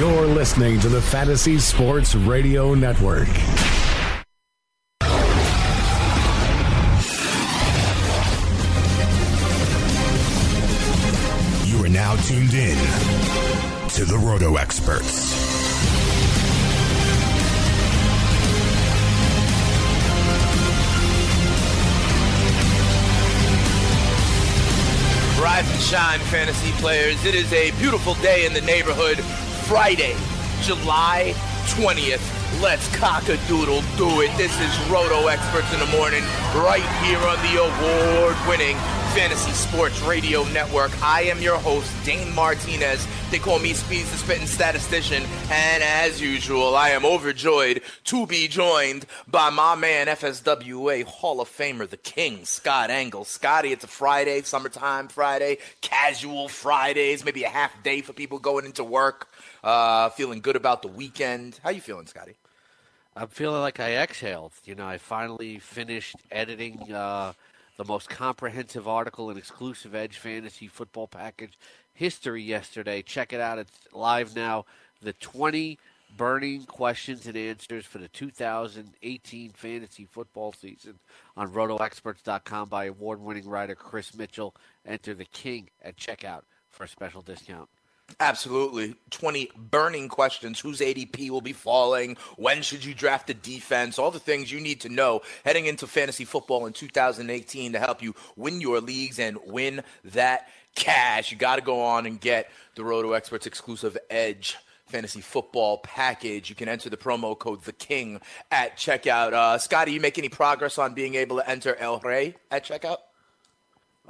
You're listening to the Fantasy Sports Radio Network. You are now tuned in to the Roto Experts. Rise and shine, fantasy players. It is a beautiful day in the neighborhood. Friday, July 20th. Let's cock a doodle do it. This is Roto Experts in the Morning, right here on the award winning Fantasy Sports Radio Network. I am your host, Dane Martinez. They call me Speeds the Spitting Statistician. And as usual, I am overjoyed to be joined by my man, FSWA Hall of Famer, the King, Scott Engel. Scotty, it's a Friday, summertime Friday, casual Fridays, maybe a half day for people going into work. Uh, feeling good about the weekend. How you feeling, Scotty? I'm feeling like I exhaled. You know, I finally finished editing uh, the most comprehensive article in exclusive Edge Fantasy Football Package history yesterday. Check it out. It's live now. The 20 burning questions and answers for the 2018 fantasy football season on rotoexperts.com by award winning writer Chris Mitchell. Enter the king at checkout for a special discount. Absolutely. 20 burning questions. Whose ADP will be falling? When should you draft a defense? All the things you need to know heading into fantasy football in 2018 to help you win your leagues and win that cash. You got to go on and get the Roto Experts exclusive Edge fantasy football package. You can enter the promo code The King at checkout. Uh, Scotty, you make any progress on being able to enter El Rey at checkout?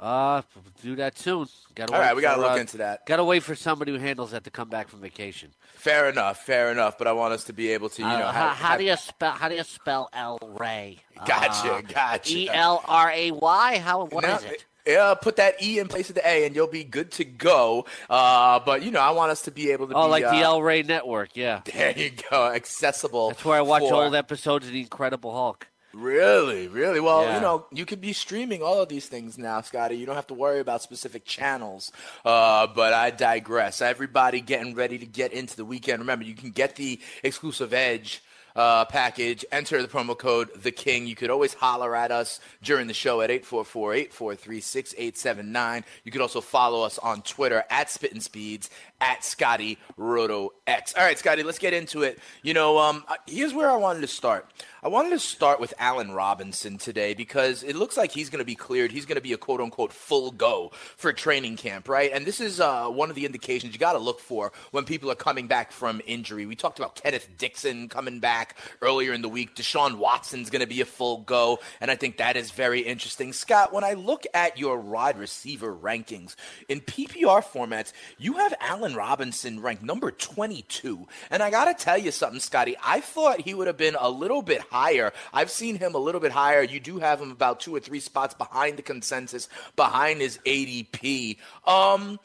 Uh, do that soon. Gotta All right, we got to look uh, into that. Gotta wait for somebody who handles that to come back from vacation. Fair enough, fair enough. But I want us to be able to, you know, Uh, how, have, how do you spell? How do you spell El Rey? Gotcha, gotcha. E L R A Y. How? What is No, it? Yeah, put that E in place of the A, and you'll be good to go. Uh, but you know, I want us to be able to. Oh, be, like uh, the El Rey Network. Yeah, There you go, accessible. that's where I watch for- old episodes of The Incredible Hulk. Really, really. Well, Yeah. you know, you could be streaming all of these things now, Scotty. You don't have to worry about specific channels. Uh, but I digress. Everybody getting ready to get into the weekend. Remember, you can get the exclusive Edge. Uh, package. Enter the promo code The King. You could always holler at us during the show at 844-843-6879. You could also follow us on Twitter at Spittin' Speeds at Scotty Roto X. All right, Scotty, let's get into it. You know, um, here's where I wanted to start. I wanted to start with Allen Robinson today because it looks like he's going to be cleared. He's going to be a quote unquote full go for training camp, right? And this is uh, one of the indications you got to look for when people are coming back from injury. We talked about Kenneth Dixon coming back earlier in the week. Deshaun Watson's going to be a full go, and I think that is very interesting. Scott, when I look at your wide receiver rankings in PPR formats, you have Allen Robinson ranked number 22. And I got to tell you something, Scotty. I thought he would have been a little bit higher. I've seen him a little bit higher. You do have him about two or three spots behind the consensus, behind his ADP. Um,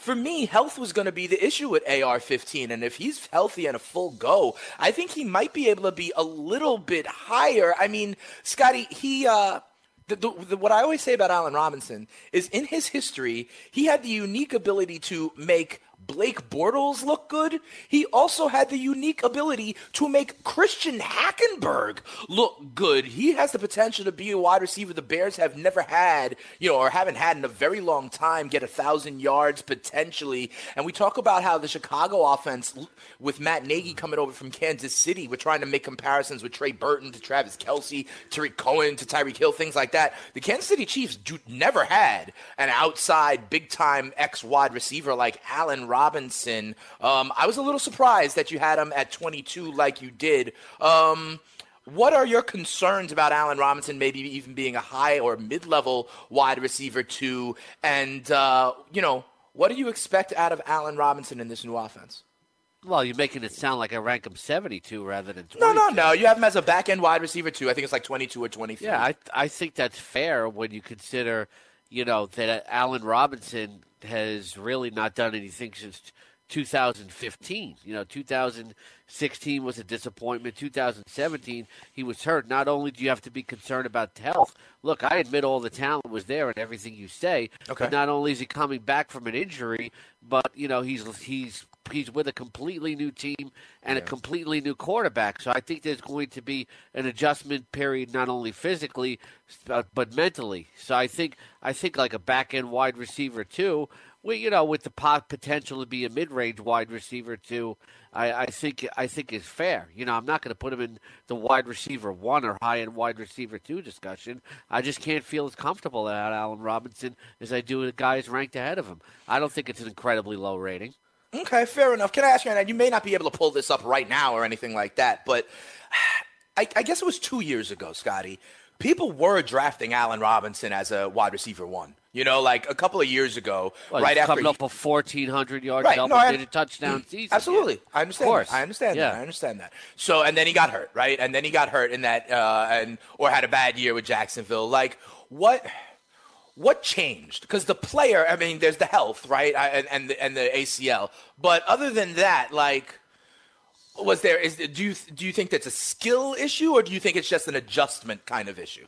for me, health was going to be the issue with AR-15, and if he's healthy and a full go, I think he might be able to be a little bit higher. I mean, Scotty, he uh, the, the, the, what I always say about Allen Robinson is in his history, he had the unique ability to make Blake Bortles look good, he also had the unique ability to make Christian Hackenberg look good. He has the potential to be a wide receiver the Bears have never had, you know, or haven't had in a very long time, get a thousand yards potentially. And we talk about how the Chicago offense, with Matt Nagy coming over from Kansas City, we're trying to make comparisons with Trey Burton to Travis Kelce, Tarik Cohen to Tyreek Hill, things like that. The Kansas City Chiefs do, never had an outside big time X wide receiver like Allen Robinson. Um, I was a little surprised that you had him at 22 like you did. Um, what are your concerns about Allen Robinson maybe even being a high or mid level wide receiver too? And, uh, you know, what do you expect out of Allen Robinson in this new offense? Well, you're making it sound like I rank him 72 rather than 22. No, no, no. You have him as a back end wide receiver too. I think it's like 22 or 23. Yeah, I I think that's fair when you consider, you know, that Allen Robinson has really not done anything since 2015. You know, 2016 was a disappointment. 2017, he was hurt. Not only do you have to be concerned about health, look, I admit all the talent was there and everything you say. Okay. But not only is he coming back from an injury, but you know he's he's he's with a completely new team and a completely new quarterback. So I think there's going to be an adjustment period, not only physically but, but mentally. So I think I think like a back end wide receiver too. Well, you know, with the pot potential to be a mid-range wide receiver too, I, I think I think is fair. You know, I'm not going to put him in the wide receiver one or high-end wide receiver two discussion. I just can't feel as comfortable about Allen Robinson as I do with guys ranked ahead of him. I don't think it's an incredibly low rating. Okay, fair enough. Can I ask you, and you may not be able to pull this up right now or anything like that, but I, I guess it was two years ago, Scotty. People were drafting Allen Robinson as a wide receiver one. You know, like a couple of years ago, Well, right he's after coming he- off a 1,400 yard Right, double no, digit touchdown season. Absolutely, I understand. Of course. That. I understand Yeah. that. I understand that. So, and then he got hurt, right? And then he got hurt in that, uh, and or had a bad year with Jacksonville. Like, what? What changed? Because the player, I mean, there's the health, right, I, and and the, and the ACL. But other than that, like, was there? Is do you do you think that's a skill issue, or do you think it's just an adjustment kind of issue?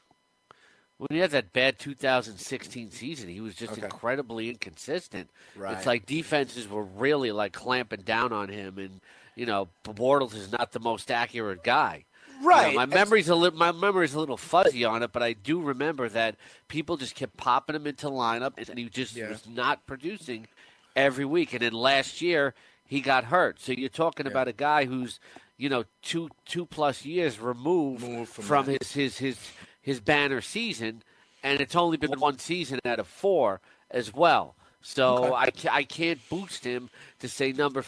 When he had that bad 2016 season, he was just Okay. incredibly inconsistent. Right. It's like defenses were really like clamping down on him, and you know, Bortles is not the most accurate guy. You know, Right. my memory's a little my memory's a little fuzzy on it, but I do remember that people just kept popping him into lineup, and he just Yeah. was not producing every week. And then last year he got hurt. So you're talking about a guy who's you know two two plus years removed from from his his his his banner season, and it's only been one season out of four as well. So I, I can't boost him to say number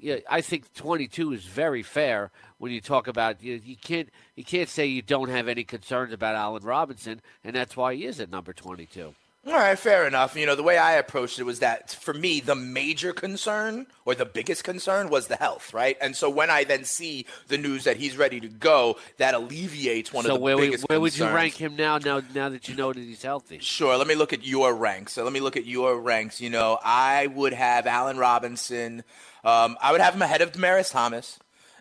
15. Yeah, I think 22 is very fair when you talk about you, you can't you can't say you don't have any concerns about Allen Robinson, and that's why he is at number 22. All right, fair enough. You know, the way I approached it was that for me, the major concern or the biggest concern was the health, right? And so when I then see the news that he's ready to go, that alleviates one so of the where we- biggest where would you rank him now? Now now that you know that he's healthy. Sure. Let me look at your ranks. So let me look at your ranks. You know, I would have Allen Robinson. Um, I would have him ahead of Demaryius Thomas,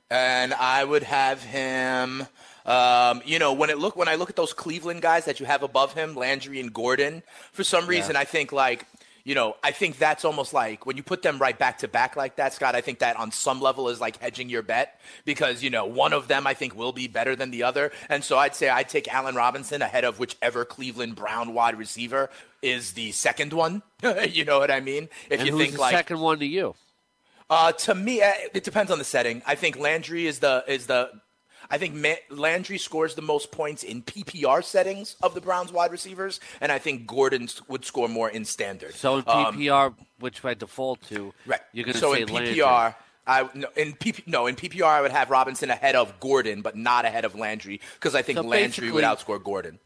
and I would have him. Um, you know, when it look when I look at those Cleveland guys that you have above him, Landry and Gordon, for some reason I think like. You know, I think that's almost like when you put them right back to back like that, Scott. I think that on some level is like hedging your bet because, you know, one of them I think will be better than the other. And so I'd say I'd take Allen Robinson ahead of whichever Cleveland Brown wide receiver is the second one. you know what I mean? If And you think the like second one to you? Uh, to me, uh, it depends on the setting. I think Landry is the is the. I think Ma- Landry scores the most points in PPR settings of the Browns wide receivers, and I think Gordon would score more in standard. So in Um, PPR, which I default to, right. you're going to so say in Landry. PPR, I no, in PP, no in PPR I would have Robinson ahead of Gordon, but not ahead of Landry because I think So Landry would outscore Gordon.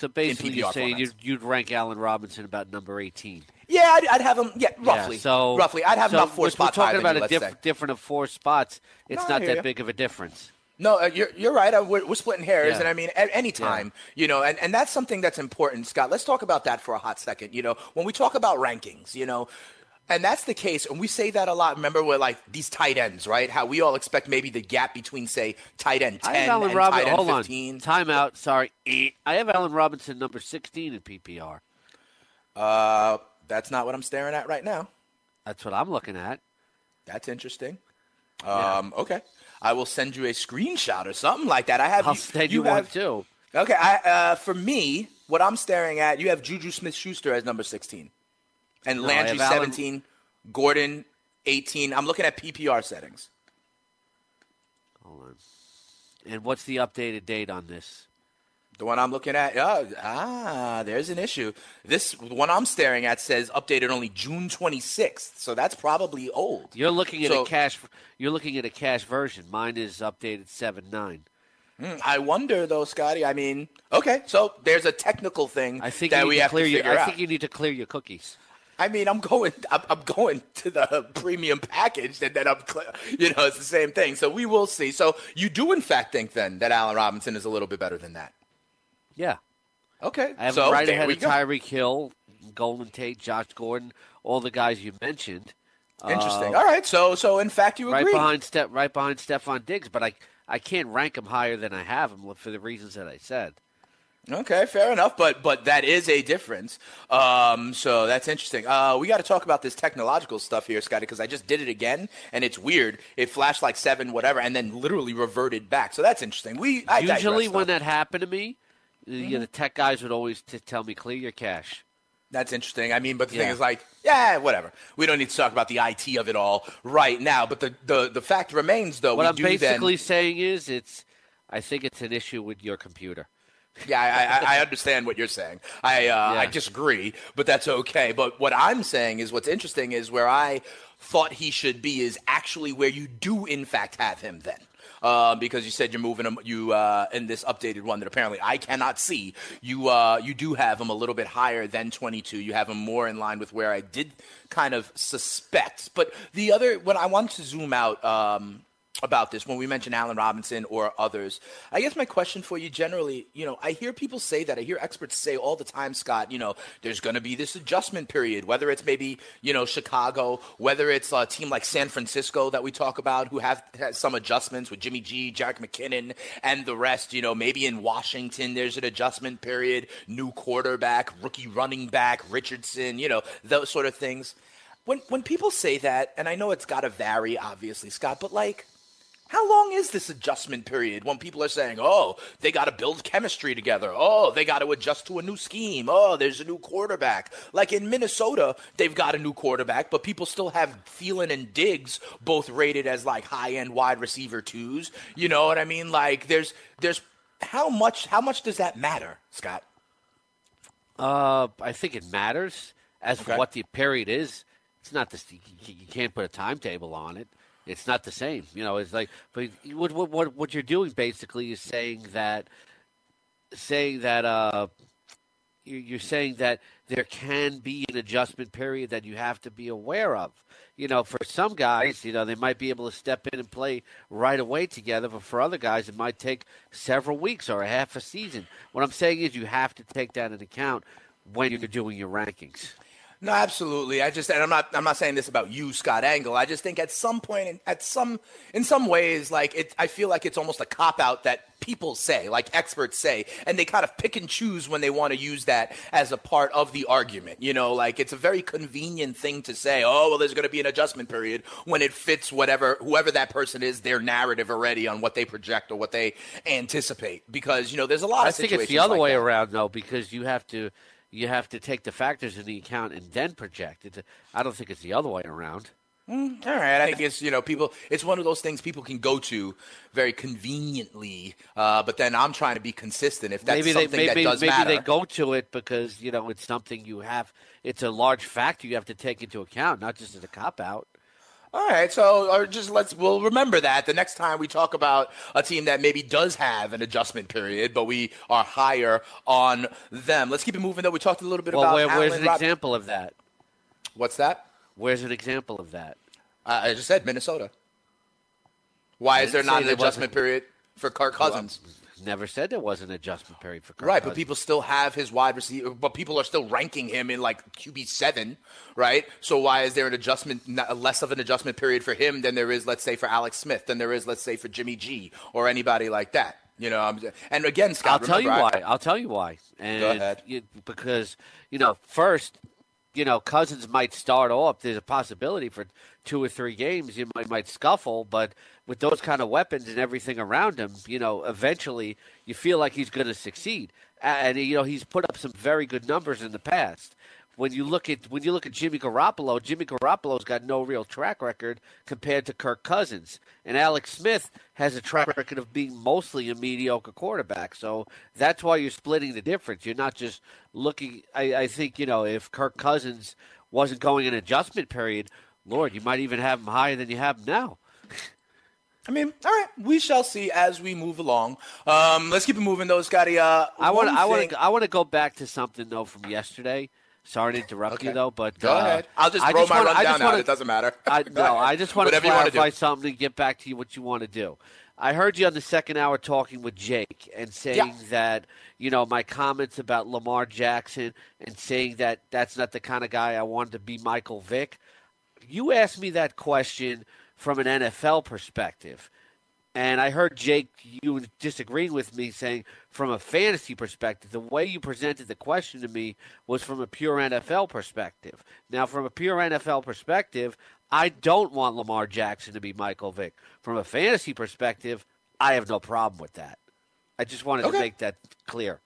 So basically, you're saying you'd, you'd rank Allen Robinson about number 18. Yeah, I'd, I'd have him. Yeah, roughly. Yeah, so roughly, I'd have so him about four spots We're talking about you, a diff- different of four spots. It's No, not that ya. big of a difference. No, uh, you're, you're right. Uh, we're, we're splitting hairs, Yeah. and I mean, at any time, you know, and, and that's something that's important, Scott. Let's talk about that for a hot second. You know, when we talk about rankings, you know, and that's the case, and we say that a lot. Remember, we're like these tight ends, right? How we all expect maybe the gap between, say, tight end I 10 have Allen and Robinson. tight end Hold 15. on. Time out. Sorry. I have Allen Robinson number 16 in PPR. Uh, that's not what I'm staring at right now. That's what I'm looking at. That's interesting. Um, okay. I will send you a screenshot or something like that. I have I'll send you, have, one too. Okay, I, uh, for me, what I'm staring at, you have Juju Smith-Schuster as number 16, and No, Landry Allen- 17, Gordon 18. I'm looking at PPR settings. Hold on. And what's the updated date on this? The one I'm looking at, uh, ah, there's an issue. This one I'm staring at says updated only June 26th, so that's probably old. You're looking at So- a cache. You're looking at a cache version. Mine is updated seven nine. I wonder though, Scotty. I mean, okay, so there's a technical thing I think that you need we to have clear to your. I out. think you need to clear your cookies. I mean, I'm going, I'm, I'm going to the premium package, and then I'm, you know, it's the same thing. So we will see. So you do, in fact, think then that Allen Robinson is a little bit better than that. Yeah, Okay, I have so right ahead of. Tyreek Hill, Golden Tate, Josh Gordon, all the guys you mentioned. Interesting. Uh, All right, so so in fact, you right agree. behind Steph, right behind Stephon Diggs, but I I can't rank him higher than I have him for the reasons that I said. Okay, fair enough, but but that is a difference. Um, so that's interesting. Uh, we got to talk about this technological stuff here, Scotty, because I just did it again, and it's weird. It flashed like seven, whatever, and then literally reverted back. So that's interesting. We I Usually, when that happened to me, Mm-hmm. know, the tech guys would always t- tell me clear your cache. That's interesting. I mean, but the Yeah. thing is, like, yeah, whatever. We don't need to talk about the IT of it all right now. But the the, the fact remains, though, What I'm do basically then. saying is, it's I think it's an issue with your computer. Yeah, I, I, I understand what you're saying. I uh, I disagree, but that's okay. But what I'm saying is, what's interesting is where I thought he should be is actually where you do in fact have him then. Uh, because you said you're moving him, you uh, in this updated one that apparently I cannot see. You uh, you do have him a little bit higher than 22. You have him more in line with where I did kind of suspect. But the other, when I want to zoom out, um, about this when we mention Allen Robinson or others. I guess my question for you generally, you know, I hear people say that. I hear experts say all the time, Scott, you know, there's going to be this adjustment period, whether it's maybe, you know, Chicago, whether it's a team like San Francisco that we talk about who have some adjustments with Jimmy G, Jerick McKinnon, and the rest, you know, maybe in Washington there's an adjustment period, new quarterback, rookie running back, Richardson, you know, those sort of things. When when people say that, and I know it's got to vary obviously, Scott, but like how long is this adjustment period when people are saying, oh, they got to build chemistry together? Oh, they got to adjust to a new scheme. Oh, there's a new quarterback. Like in Minnesota, they've got a new quarterback, but people still have Thielen and Diggs both rated as like high end wide receiver twos. You know what I mean? Like there's, there's, how much, how much does that matter, Scott? Uh, I think it matters as Okay. for what the period is. It's not this. You you can't put a timetable on it. It's not the same. You know, it's like. But what what what, you're doing basically is saying that, saying that uh, you- you're saying that there can be an adjustment period that you have to be aware of. You know, for some guys, you know, they might be able to step in and play right away together, but for other guys, it might take several weeks or a half a season. What I'm saying is you have to take that into account when you're doing your rankings. No, absolutely. I just, and I'm not, I'm not saying this about you, Scott Engel. I just think at some point, in, at some, in some ways, like it, I feel like it's almost a cop out that people say, like experts say, and they kind of pick and choose when they want to use that as a part of the argument. You know, like it's a very convenient thing to say. Oh, well, there's going to be an adjustment period when it fits whatever, whoever that person is, their narrative already on what they project or what they anticipate. Because you know, there's a lot I of think situations it's the other like way that. around though, because you have to you have to take the factors into account and then project. It's, I don't think it's the other way around. All right, I think it's you know people. It's one of those things people can go to very conveniently, uh, but then I'm trying to be consistent. If that's maybe they maybe that does maybe matter, they go to it because you know it's something you have. It's a large factor you have to take into account, not just as a cop out. All right. So, or just let's we'll remember that the next time we talk about a team that maybe does have an adjustment period, but we are higher on them. Let's keep it moving. Though we talked a little bit Well, about where, where's Allen an Rob- example of that? What's that? Where's an example of that? Uh, I just said Minnesota. Why is there didn't an adjustment wasn't. period for Kirk Cousins? Never said there was an adjustment period for Kirk Right, but people still have his wide receiver, but people are still ranking him in like QB seven, right? So why is there an adjustment, less of an adjustment period for him than there is, let's say, for Alex Smith, than there is, let's say, for Jimmy G or anybody like that? You know, I'm, and again, Scott, I'll tell you why. I- I'll tell you why. And Go ahead. you- because you know, first, you know, Cousins might start off. There's a possibility for two or three games you might might scuffle, but with those kind of weapons and everything around him, you know, eventually you feel like he's going to succeed. And you know, he's put up some very good numbers in the past when you look at when you look at Jimmy Garoppolo, Jimmy Garoppolo's got no real track record compared to Kirk Cousins, and Alex Smith has a track record of being mostly a mediocre quarterback. So that's why you're splitting the difference. You're not just looking. I, I think you know if Kirk Cousins wasn't going an adjustment period, Lord, you might even have him higher than you have him now. I mean, all right, we shall see as we move along. Um, let's keep it moving, though, Scotty. Uh, I want, I want, I want to go back to something though from yesterday. Sorry to interrupt Okay. you though, but Go uh, ahead. I'll just I throw my wanna- rundown out. wanna- It doesn't matter. I, no. I just want to Whatever you wanna clarify something and get back to you what you want to do. I heard you on the second hour talking with Jake and saying Yeah. that you know my comments about Lamar Jackson and saying that that's not the kind of guy I wanted to be Michael Vick. You asked me that question from an NFL perspective. And I heard Jake, you disagreeing with me, saying from a fantasy perspective, the way you presented the question to me was from a pure NFL perspective. Now, from a pure NFL perspective, I don't want Lamar Jackson to be Michael Vick. From a fantasy perspective, I have no problem with that. I just wanted Okay. to make that clear.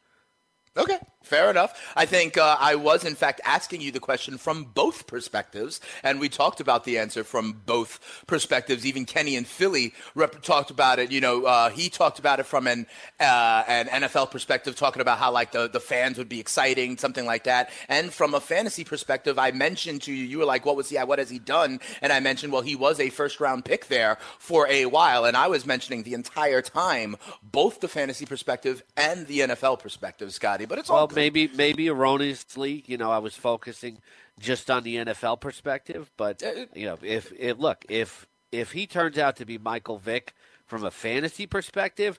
Okay, fair enough. I think uh, I was, in fact, asking you the question from both perspectives, and we talked about the answer from both perspectives. Even Kenny and Philly rep- talked about it. You know, uh, he talked about it from an uh, an NFL perspective, talking about how like the, the fans would be exciting, something like that. And from a fantasy perspective, I mentioned to you, you were like, "What was he? What has he done?" And I mentioned, well, he was a first round pick there for a while, and I was mentioning the entire time both the fantasy perspective and the NFL perspective, Scotty. But it's all Well, good. Maybe maybe erroneously, you know, I was focusing just on the NFL perspective, but Uh, you know, if, if look, if if he turns out to be Michael Vick from a fantasy perspective,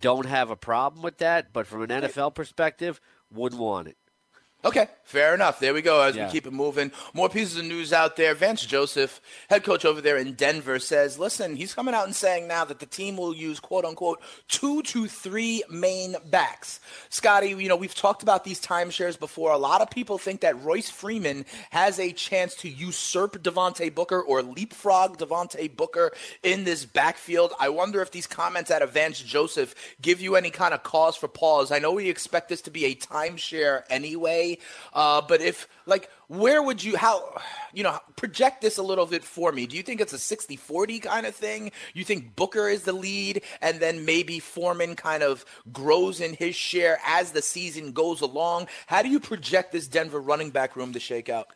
don't have a problem with that, but from an NFL perspective, wouldn't want it. Okay, fair enough. There we go. As Yeah. we keep it moving, more pieces of news out there. Vance Joseph, head coach over there in Denver, says, "Listen, he's coming out and saying now that the team will use quote unquote two to three main backs." Scotty, you know we've talked about these timeshares before. A lot of people think that Royce Freeman has a chance to usurp Devontae Booker or leapfrog Devontae Booker in this backfield. I wonder if these comments out of Vance Joseph give you any kind of cause for pause. I know we expect this to be a timeshare anyway, uh, but if like where would you how you know project this a little bit for me do you think it's a 60-40 kind of thing you think booker is the lead and then maybe freeman kind of grows in his share as the season goes along how do you project this denver running back room to shake out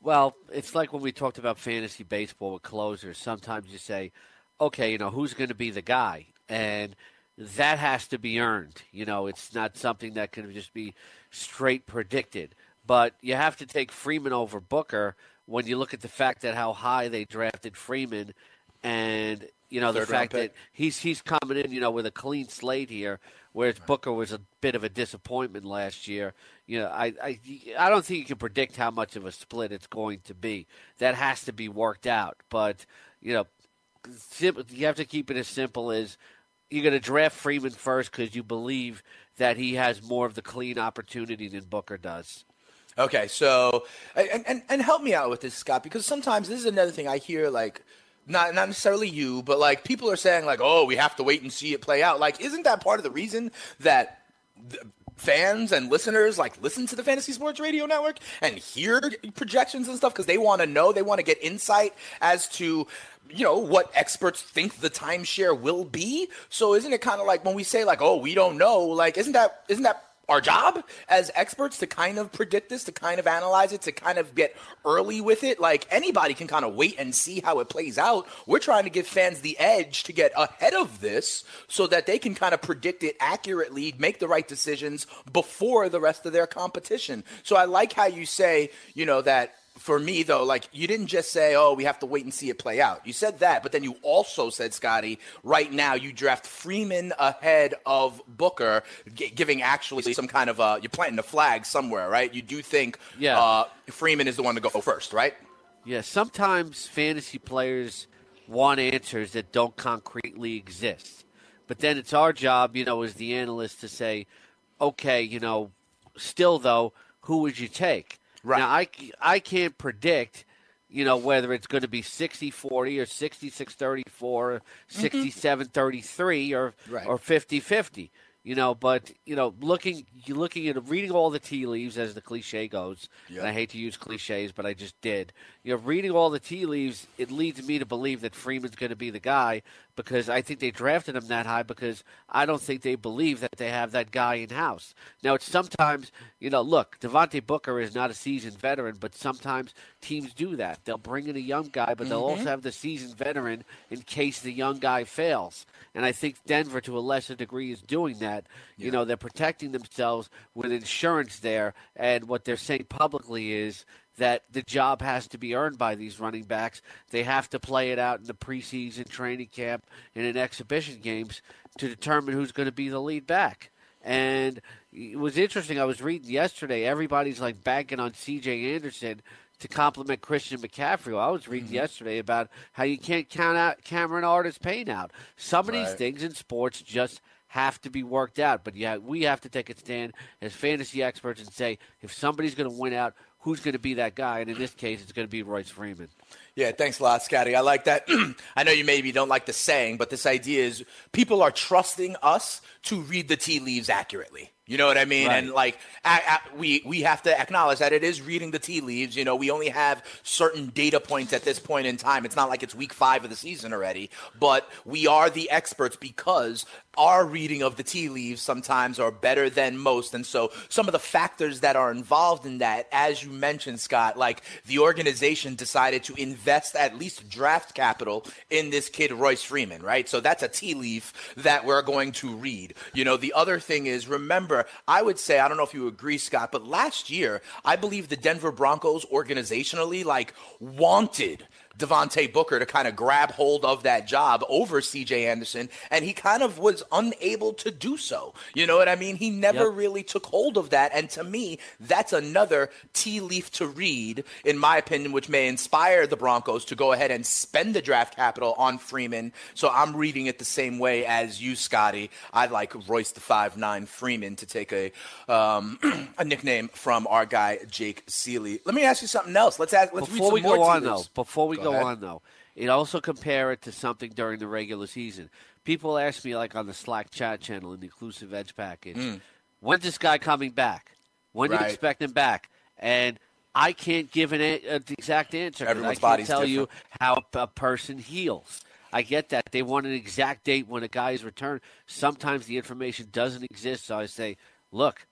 Well, it's like when we talked about fantasy baseball with closers. Sometimes you say, okay, you know, who's going to be the guy? And that has to be earned. You know, it's not something that can just be straight predicted. But you have to take Freeman over Booker when you look at the fact that how high they drafted Freeman and you know the fact that he's he's coming in, you know, with a clean slate here, whereas Booker was a bit of a disappointment last year. You know, I I I don't think you can predict how much of a split it's going to be. That has to be worked out. But you know, you have to keep it as simple as you're going to draft Freeman first because you believe that he has more of the clean opportunity than Booker does. Okay, so and, and and help me out with this, Scott, because sometimes this is another thing I hear like not not necessarily you, but like people are saying like, oh, we have to wait and see it play out. Like, isn't that part of the reason that th- fans and listeners like listen to the Fantasy Sports Radio Network and hear projections and stuff because they want to know, they want to get insight as to you know what experts think the timeshare will be. So isn't it kind of like when we say like, oh, we don't know, like isn't that isn't that our job as experts to kind of predict this, to kind of analyze it, to kind of get early with it. Like anybody can kind of wait and see how it plays out. We're trying to give fans the edge to get ahead of this so that they can kind of predict it accurately, make the right decisions before the rest of their competition. So I like how you say, you know, that for me though, like you didn't just say, "Oh, we have to wait and see it play out." You said that, but then you also said, Scotty, right now you draft Freeman ahead of Booker, gi- giving actually some kind of uh, you're planting a flag somewhere, right? You do think Yeah. uh, Freeman is the one to go first, right? Yeah, sometimes fantasy players want answers that don't concretely exist. But then it's our job, you know, as the analyst to say, okay, you know, still though, who would you take? Right. Now, I, I can't predict, you know, whether it's going to be 60 40 or 66 34 or 67 33 or, Right. or 50 50. You know, but you know, looking you looking at reading all the tea leaves, as the cliche goes. And I hate to use cliches, but I just did. You know, reading all the tea leaves, it leads me to believe that Freeman's going to be the guy because I think they drafted him that high because I don't think they believe that they have that guy in house. Now, it's sometimes you know, look, Devontae Booker is not a seasoned veteran, but sometimes teams do that. They'll bring in a young guy, but they'll also mm-hmm. have the seasoned veteran in case the young guy fails. And I think Denver, to a lesser degree, is doing that. You know, they're protecting themselves with insurance there, and what they're saying publicly is that the job has to be earned by these running backs. They have to play it out in the preseason training camp and in exhibition games to determine who's going to be the lead back. And it was interesting. I was reading yesterday. Everybody's like banking on C.J. Anderson to complement Christian McCaffrey. Well, I was reading mm-hmm. yesterday about how you can't count out Cameron Artis Payne out. Some of these things in sports just have to be worked out. But yeah, we have to take a stand as fantasy experts and say if somebody's going to win out, who's going to be that guy? And in this case, it's going to be Royce Freeman. Yeah, thanks a lot, Scotty. I like that. I know you maybe don't like the saying, but this idea is people are trusting us to read the tea leaves accurately. You know what I mean? Right. And like, a a we we have to acknowledge that it is reading the tea leaves. You know, we only have certain data points at this point in time. It's not like it's week five of the season already, but we are the experts because our reading of the tea leaves sometimes are better than most. And so, some of the factors that are involved in that, as you mentioned, Scott, like the organization decided to invest at least draft capital in this kid Royce Freeman, right? So that's a tea leaf that we're going to read. You know, the other thing is remember, I would say, I don't know if you agree, Scott, but last year, I believe the Denver Broncos organizationally like wanted Devontae Booker to kind of grab hold of that job over CJ Anderson, and he kind of was unable to do so. You know what I mean? He never Yep. really took hold of that. And to me, that's another tea leaf to read, in my opinion, which may inspire the Broncos to go ahead and spend the draft capital on Freeman. So I'm reading it the same way as you, Scotty. I'd like Royce the five nine Freeman to take a um, a nickname from our guy Jake Ciely. Let me ask you something else. Let's ask. Let's before read we more go on, though, before we Go go, ahead. on, though, it also compare it to something during the regular season. People ask me, like on the Slack chat channel in the Inclusive Edge package, when's this guy coming back? When do you Mm. Expect him back? And I can't give an, a- an exact answer. Everyone's I can't tell you different. how a person heals. I get that. They want an exact date when a guy is returned. Sometimes the information doesn't exist, so I say, look,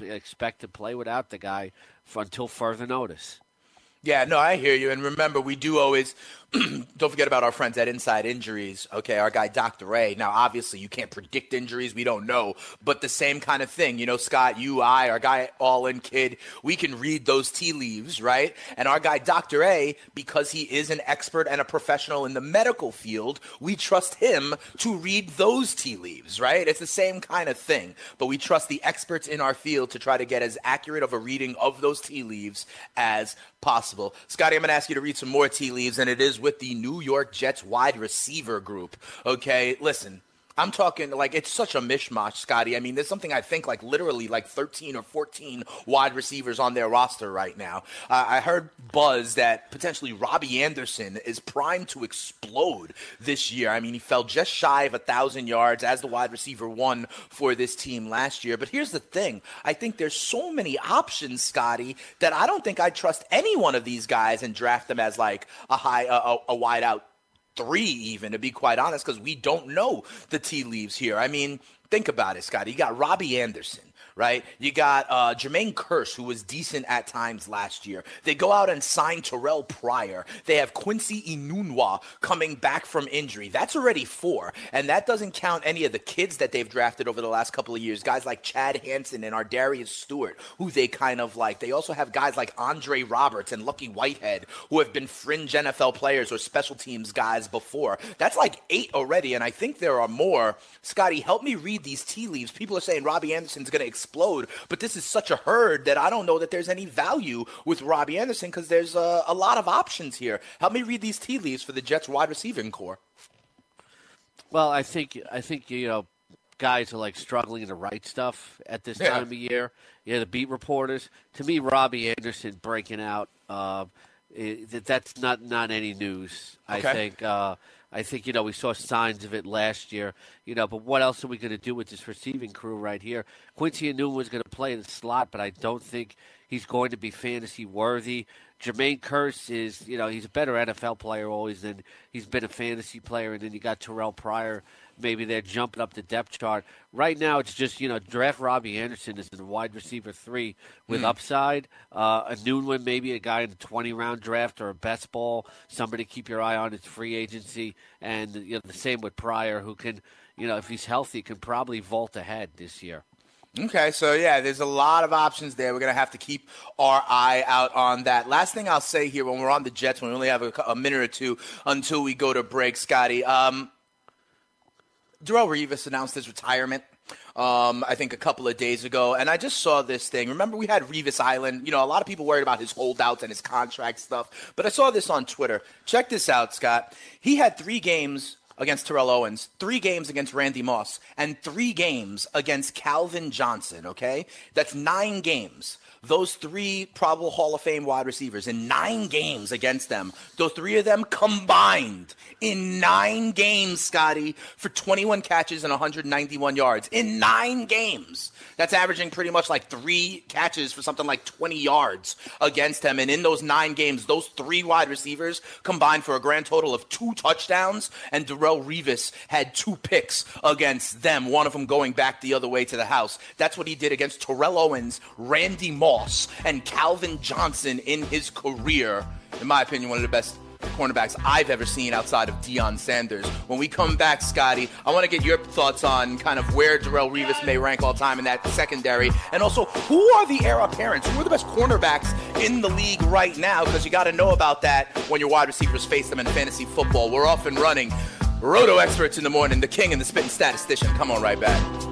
expect to play without the guy for, until further notice. Yeah, no, I hear you. And remember, we do always don't forget about our friends at Inside Injuries. Okay, our guy Dr. Ray. Now, obviously, you can't predict injuries. We don't know, but the same kind of thing. You know, Scott, you, I, our guy All In Kid, we can read those tea leaves, right? And our guy Dr. A, because he is an expert and a professional in the medical field, we trust him to read those tea leaves, right? It's the same kind of thing, but we trust the experts in our field to try to get as accurate of a reading of those tea leaves as possible. Scotty, I'm going to ask you to read some more tea leaves, and it is with the New York Jets wide receiver group. Okay, listen. I'm talking like it's such a mishmash, Scotty. I mean, there's something I think like literally like 13 or 14 wide receivers on their roster right now. Uh, I heard buzz that potentially Robbie Anderson is primed to explode this year. I mean, he fell just shy of a thousand yards as the wide receiver one for this team last year. But here's the thing: I think there's so many options, Scotty, that I don't think I trust any one of these guys and draft them as like a high, a, a, a wide out three even to be quite honest because we don't know the tea leaves here. I mean think about it scott you got robbie anderson right you got uh, jermaine Kearse, who was decent at times last year they go out and sign terrell pryor they have quincy enunwa coming back from injury that's already four and that doesn't count any of the kids that they've drafted over the last couple of years guys like chad hansen and ardarius stewart who they kind of like they also have guys like andre roberts and lucky whitehead who have been fringe nfl players or special teams guys before. That's like eight already, and I think there are more. Scotty, help me read these tea leaves. People are saying Robbie Anderson's going to explode, but this is such a herd that I don't know that there's any value with Robbie Anderson because there's a, a lot of options here. Help me read these tea leaves for the Jets wide receiving core. Well, I think I think you know guys are like struggling to write stuff at this yeah. time of year. Yeah, the beat reporters. To me, Robbie Anderson breaking out. Uh, it, that's not not any news. Okay. I think. Uh, I think you know we saw signs of it last year. You know, but what else are we going to do with this receiving crew right here? Quincy Enunwa was going to play in the slot, but I don't think he's going to be fantasy worthy. Jermaine Kearse is, you know, he's a better NFL player always than he's been a fantasy player. And then you got Terrell Pryor. Maybe they're jumping up the depth chart. Right now, it's just, you know, draft Robbie Anderson as the wide receiver three with mm. upside. Uh, Enunwa, maybe a guy in the 20 round draft or a best ball, somebody to keep your eye on. It's free agency. And, you know, the same with Pryor, who can, you know, if he's healthy, can probably vault ahead this year. Okay, so yeah, there's a lot of options there. We're going to have to keep our eye out on that. Last thing I'll say here when we're on the Jets, when we only have a, a minute or two until we go to break, Scotty. Um, Darrelle Revis announced his retirement. Um, I think a couple of days ago, and I just saw this thing. Remember, we had Revis Island. You know, a lot of people worried about his holdouts and his contract stuff, but I saw this on Twitter. Check this out, Scott. He had three games against Terrell Owens, three games against Randy Moss, and three games against Calvin Johnson, okay? That's nine games those three probable Hall of Fame wide receivers in nine games against them, those three of them combined in nine games, Scotty, for 21 catches and 191 yards. In nine games. That's averaging pretty much like three catches for something like 20 yards against them. And in those nine games, those three wide receivers combined for a grand total of two touchdowns. And Darrelle Revis had two picks against them, one of them going back the other way to the house. That's what he did against Terrell Owens, Randy Moss, and Calvin Johnson in his career. In my opinion, one of the best cornerbacks I've ever seen outside of Deion Sanders. When we come back, Scotty, I want to get your thoughts on kind of where Darrelle Revis may rank all time in that secondary, and also who are the heir apparents? Who are the best cornerbacks in the league right now? Because you got to know about that when your wide receivers face them in fantasy football. We're off and running. Roto experts in the morning, the king and the spitting statistician. Come on, right back.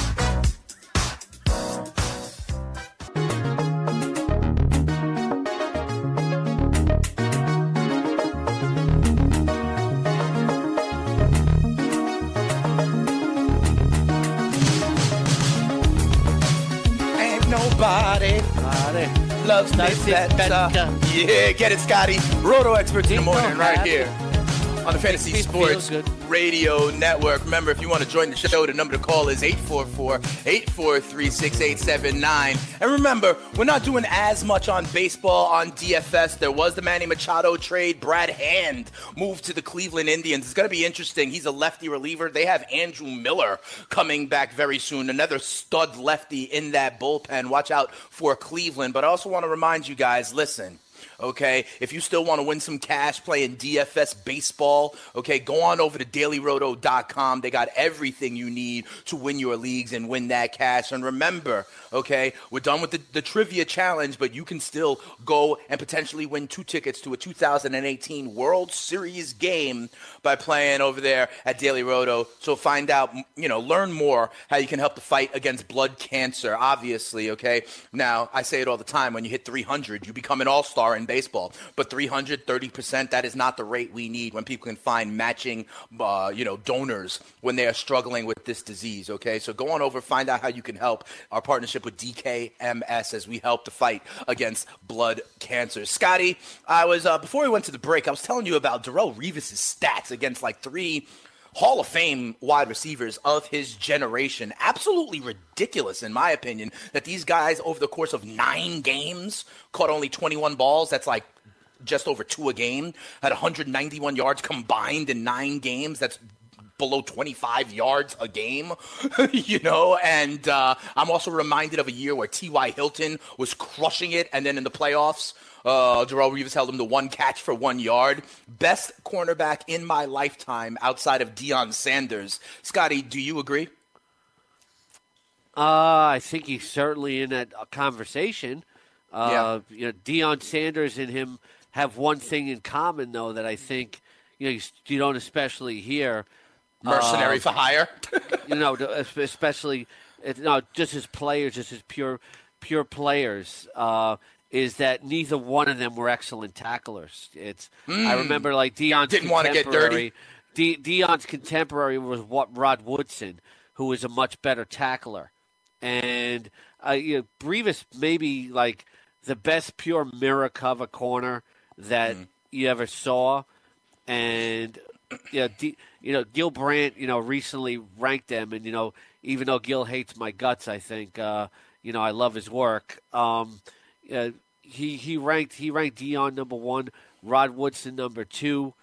Loves me better. Yeah, get it, Scotty. Roto experts in the morning, right here on the Fantasy Sports Radio Network. Remember, if you want to join the show, the number to call is 844-843-6879. And remember, we're not doing as much on baseball on DFS. There was the Manny Machado trade. Brad Hand moved to the Cleveland Indians. It's going to be interesting. He's a lefty reliever. They have Andrew Miller coming back very soon. Another stud lefty in that bullpen. Watch out for Cleveland. But I also want to remind you guys, listen – okay? If you still want to win some cash playing DFS baseball, okay, go on over to dailyroto.com. They got everything you need to win your leagues and win that cash. And remember, okay, we're done with the, the trivia challenge, but you can still go and potentially win two tickets to a 2018 World Series game by playing over there at Daily Roto. So find out, you know, learn more how you can help the fight against blood cancer, obviously, okay? Now, I say it all the time when you hit 300, you become an all star in baseball. But 330%, that is not the rate we need when people can find matching, uh, you know, donors when they are struggling with this disease, okay? So go on over, find out how you can help our partnership with DKMS as we help to fight against blood cancer. Scotty, I was, uh, before we went to the break, I was telling you about Darrelle Revis' stats against like three Hall of Fame wide receivers of his generation. Absolutely ridiculous, in my opinion, that these guys, over the course of nine games, caught only 21 balls. That's like just over two a game. Had 191 yards combined in nine games. That's below 25 yards a game, you know. And uh, I'm also reminded of a year where T.Y. Hilton was crushing it, and then in the playoffs, uh, Darrelle Revis held him to one catch for one yard. Best cornerback in my lifetime outside of Deion Sanders. Scotty, do you agree? Uh, I think he's certainly in that uh, conversation. Uh, You know, Deion Sanders and him have one thing in common, though, that I think you know you, you don't especially hear. Mercenary Uh, for hire. you know, especially it's no, just as players, just as pure pure players. Uh, is that neither one of them were excellent tacklers? It's I remember like Deion's Didn't wanna get dirty. De- Deion's contemporary was what Rod Woodson, who was a much better tackler, and uh, you know, Revis maybe like the best pure mirror cover corner that you ever saw, and you know, D, you know Gil Brandt, you know, recently ranked them, and you know, even though Gil hates my guts, I think uh, you know I love his work. Um, uh, he he ranked he ranked Deion number one, Rod Woodson number two.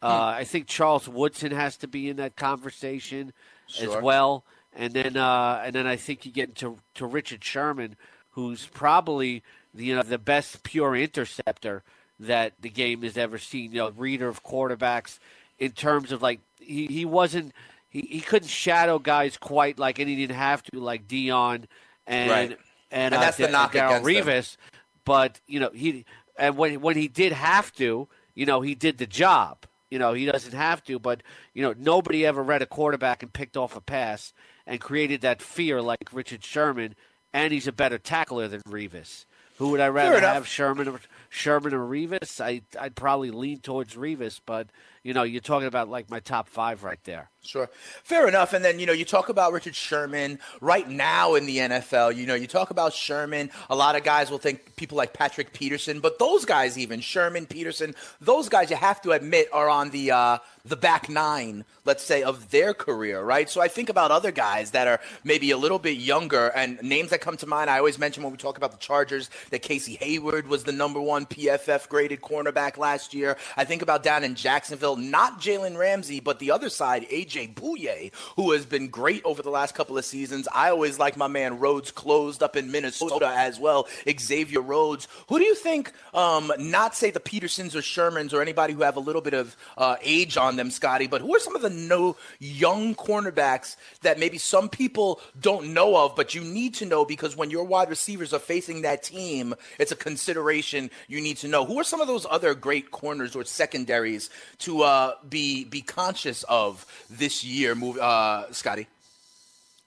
Uh, I think Charles Woodson has to be in that conversation Sure. as well. And then uh, and then I think you get into to Richard Sherman, who's probably the, you know the best pure interceptor that the game has ever seen. You know, reader of quarterbacks in terms of like he, he wasn't he, he couldn't shadow guys quite like and he didn't have to like Deion and Right. and, And uh, that's the knock Darrelle against them. Revis. But you know he and when when he did have to, you know he did the job. You know he doesn't have to, but you know nobody ever read a quarterback and picked off a pass and created that fear like Richard Sherman, and he's a better tackler than Revis. Who would I rather have, Sherman or Sherman or Revis? I I'd probably lean towards Revis, but you know you're talking about like my top five right there. Sure. Fair enough. And then, you know, you talk about Richard Sherman right now in the NFL. You know, you talk about Sherman. A lot of guys will think people like Patrick Peterson, but those guys, even Sherman, Peterson, those guys you have to admit are on the uh, the back nine, let's say, of their career, right? So I think about other guys that are maybe a little bit younger and names that come to mind. I always mention when we talk about the Chargers that Casey Hayward was the number one PFF graded cornerback last year. I think about down in Jacksonville, not Jalen Ramsey, but the other side, AJ Bouye, who has been great over the last couple of seasons. I always like my man Rhodes closed up in Minnesota as well, Xavier Rhodes. Who do you think, um, not say the Petersons or Shermans or anybody who have a little bit of uh, age on them, Scotty, but who are some of the no young cornerbacks that maybe some people don't know of, but you need to know because when your wide receivers are facing that team, it's a consideration you need to know. Who are some of those other great corners or secondaries to uh, be be conscious of this year, move, uh, Scotty?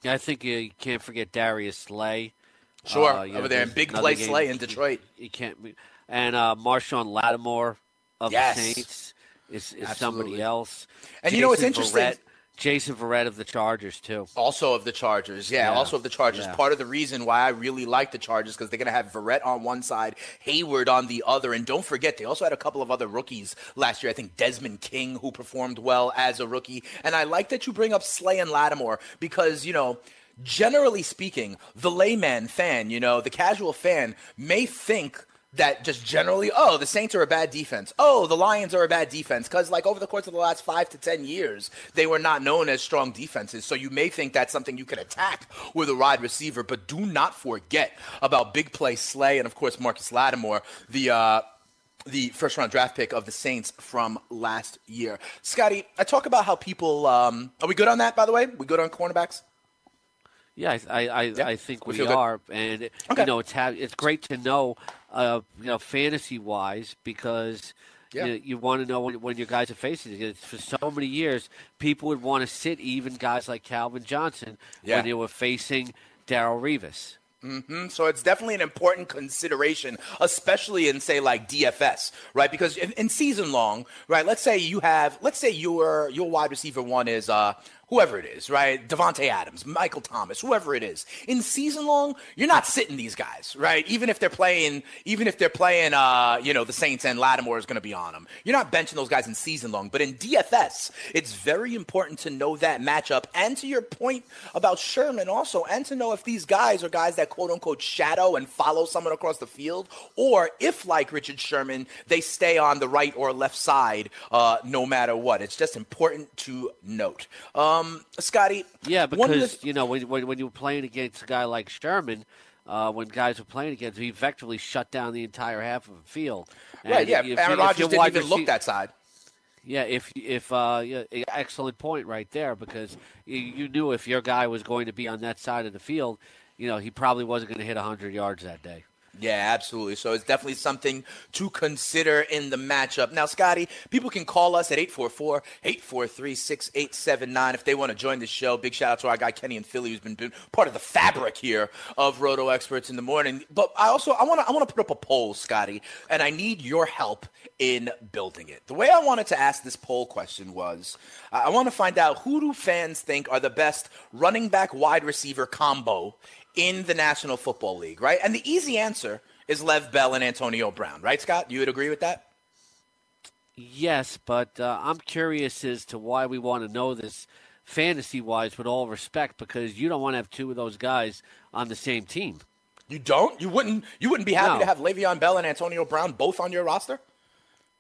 I think you can't forget Darius Slay. Sure, Uh, over know, there in Big Play game Slay in Detroit. You, can't, and uh, Marshon Lattimore of Yes. the Saints is, is somebody else. And you know what's interesting? Verrett- Jason Verrett of the Chargers too. Also of the Chargers, yeah, Yeah. Also of the Chargers. Yeah. Part of the reason why I really like the Chargers because they're going to have Verrett on one side, Hayward on the other, and don't forget they also had a couple of other rookies last year. I think Desmond King who performed well as a rookie, and I like that you bring up Slay and Lattimore because you know. Generally speaking, the layman fan, you know, the casual fan may think that just generally, oh, the Saints are a bad defense. Oh, the Lions are a bad defense. Because, like, over the course of the last five to 10 years, they were not known as strong defenses. So you may think that's something you can attack with a wide receiver. But do not forget about big play Slay and, of course, Marcus Lattimore, the. Uh, the first round draft pick of the Saints from last year. Scotty, I talk about how people. Um, are we good on that, by the way? We good on cornerbacks? Yeah, I I, I, Yeah, I think we we feel good. are, and Okay. you know it's ha- it's great to know, uh, you know, fantasy wise because. Yeah. You, you want to know when, when your guys are facing it. For so many years, people would want to sit even guys like Calvin Johnson Yeah. when they were facing Darrelle Revis. So it's definitely an important consideration, especially in say like DFS, right? Because in, in season long, right? Let's say you have, let's say your your wide receiver one is uh whoever it is, right? Davante Adams, Michael Thomas, whoever it is. In season long, you're not sitting these guys, right? Even if they're playing, even if they're playing, uh, you know, the Saints and Lattimore is going to be on them. You're not benching those guys in season long. But in DFS, it's very important to know that matchup. And to your point about Sherman, also, and to know if these guys are guys that quote unquote shadow and follow someone across the field, or if, like Richard Sherman, they stay on the right or left side uh, no matter what. It's just important to note. Um, Scotty, Yeah, of the- because you know when, when when you were playing against a guy like Sherman, uh, when guys were playing against, he effectively shut down the entire half of the field. And right, yeah, if you- Aaron Rodgers didn't even look that side. Yeah, if if uh, yeah, excellent point right there because you, you knew if your guy was going to be on that side of the field, you know he probably wasn't going to hit 100 yards that day. Yeah, absolutely. So it's definitely something to consider in the matchup. Now, Scotty, people can call us at 844 843 6879 if they want to join the show. Big shout out to our guy Kenny and Philly, who's been part of the fabric here of Roto Experts in the morning. But I also I want to I want to put up a poll, Scotty, and I need your help in building it. The way I wanted to ask this poll question was I want to find out who do fans think are the best running back wide receiver combo in the National Football League, right? And the easy answer is Lev Bell and Antonio Brown, right, Scott? You would agree with that? Yes, but uh, I'm curious as to why we want to know this fantasy wise, with all respect, because you don't want to have two of those guys on the same team. You don't? You wouldn't? You wouldn't be happy No. to have Le'Veon Bell and Antonio Brown both on your roster?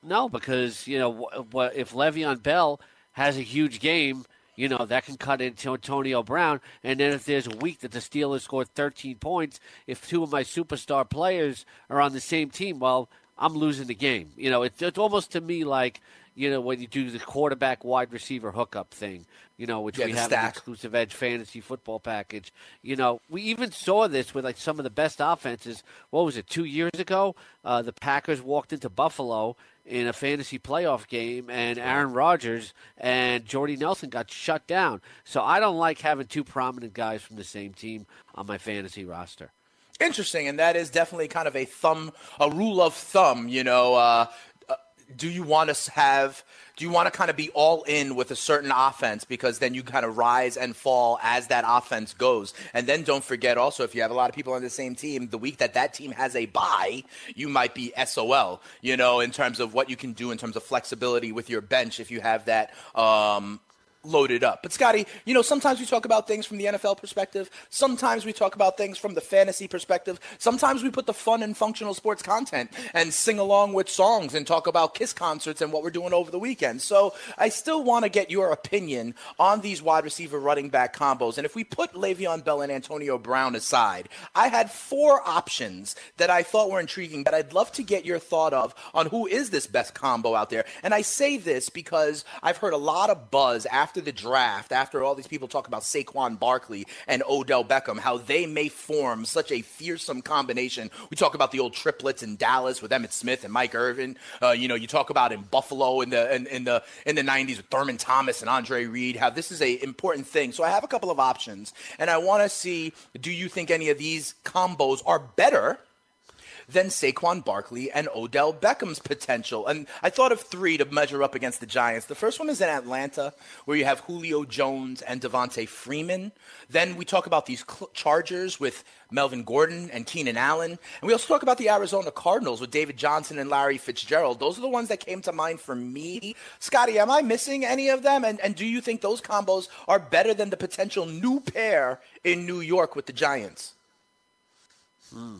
No, because you know wh- wh- if Le'Veon Bell has a huge game, you know that can cut into Antonio Brown. And then if there's a week that the Steelers scored 13 points, if two of my superstar players are on the same team, well, I'm losing the game. You know, it's, it's almost to me like you know when you do the quarterback wide receiver hookup thing. You know, which Yeah, we the have an stack. exclusive edge fantasy football package. You know, we even saw this with like some of the best offenses. What was it? Two years ago, uh, the Packers walked into Buffalo in a fantasy playoff game, and Aaron Rodgers and Jordy Nelson got shut down. So I don't like having two prominent guys from the same team on my fantasy roster. Interesting, and that is definitely kind of a thumb, a rule of thumb. You know, uh, do you want to have? Do you want to kind of be all in with a certain offense because then you kind of rise and fall as that offense goes? And then don't forget also if you have a lot of people on the same team, the week that that team has a bye, you might be SOL. You know, in terms of what you can do in terms of flexibility with your bench if you have that. Um, loaded up. But Scotty, you know, sometimes we talk about things from the NFL perspective. Sometimes we talk about things from the fantasy perspective. Sometimes we put the fun and functional sports content and sing along with songs and talk about Kiss concerts and what we're doing over the weekend. So I still want to get your opinion on these wide receiver running back combos. And if we put Le'Veon Bell and Antonio Brown aside, I had four options that I thought were intriguing that I'd love to get your thought of on who is this best combo out there. And I say this because I've heard a lot of buzz after the draft, after all these people talk about Saquon Barkley and Odell Beckham, how they may form such a fearsome combination. We talk about the old triplets in Dallas with Emmitt Smith and Mike Irvin. Uh, you know, you talk about in Buffalo in the in, in the in the 90s with Thurman Thomas and Andre Reed. How this is a important thing. So I have a couple of options, and I want to see: Do you think any of these combos are better? Than Saquon Barkley and Odell Beckham's potential. And I thought of three to measure up against the Giants. The first one is in Atlanta, where you have Julio Jones and Devonta Freeman. Then we talk about these cl- Chargers with Melvin Gordon and Keenan Allen. And we also talk about the Arizona Cardinals with David Johnson and Larry Fitzgerald. Those are the ones that came to mind for me. Scotty, am I missing any of them? And, and do you think those combos are better than the potential new pair in New York with the Giants? Hmm.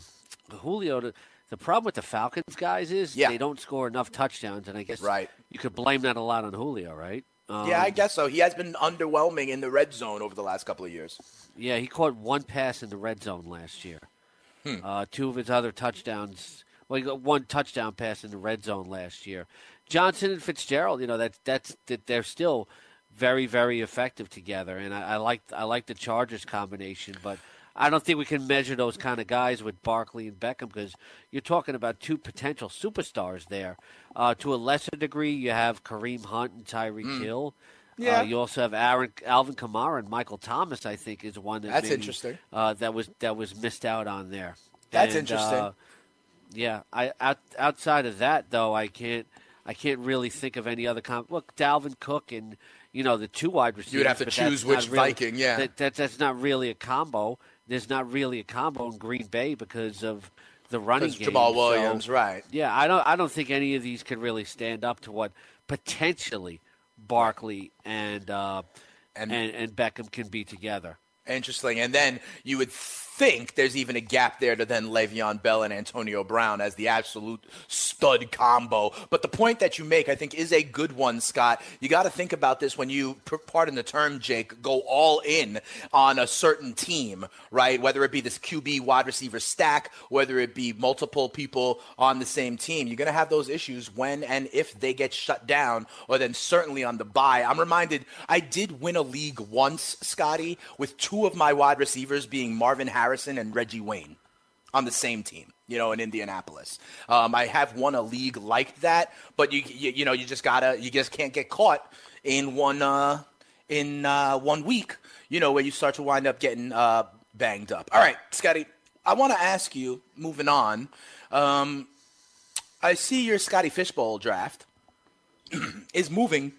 Julio, the, the problem with the Falcons guys is Yeah. they don't score enough touchdowns, and I guess Right. you could blame that a lot on Julio, right? Um, Yeah, I guess so. He has been underwhelming in the red zone over the last couple of years. Yeah, he caught one pass in the red zone last year. Hmm. Uh, two of his other touchdowns. Well, he got one touchdown pass in the red zone last year. Johnson and Fitzgerald, you know, that's that's that they're still very very effective together, and I, I like I like the Chargers combination, but. I don't think we can measure those kind of guys with Barkley and Beckham because you're talking about two potential superstars there. Uh, to a lesser degree, you have Kareem Hunt and Tyreek Hill. Yeah. Uh, you also have Aaron, Alvin Kamara and Michael Thomas. I think is one that That's maybe, interesting. Uh, that was that was missed out on there. That's And, interesting. uh, yeah, I out, outside of that though, I can't I can't really think of any other. Com- Look, Dalvin Cook and you know the two wide receivers. You would have to choose which really- Viking, yeah. that, that, that's not really a combo. There's not really a combo in Green Bay because of the running game. Jamaal So, Williams, right. yeah, I don't. I don't think any of these could really stand up to what potentially Barkley and uh, And- and, and Beckham can be together. Interesting. And then you would think there's even a gap there to then Le'Veon Bell and Antonio Brown as the absolute stud combo. But the point that you make, I think, is a good one, Scott. You got to think about this when you, pardon the term, Jake, go all in on a certain team, right? Whether it be this QB wide receiver stack, whether it be multiple people on the same team, you're going to have those issues when and if they get shut down, or then certainly on the buy. I'm reminded I did win a league once, Scotty, with two of my wide receivers being Marvin Harrison and Reggie Wayne on the same team, you know, in Indianapolis. Um, I have won a league like that, but you, you, you know, you just gotta, you just can't get caught in one, uh, in uh, one week, you know, where you start to wind up getting uh, banged up. All right, Scotty, I want to ask you, moving on. Um, I see your Scotty Fishbowl draft is moving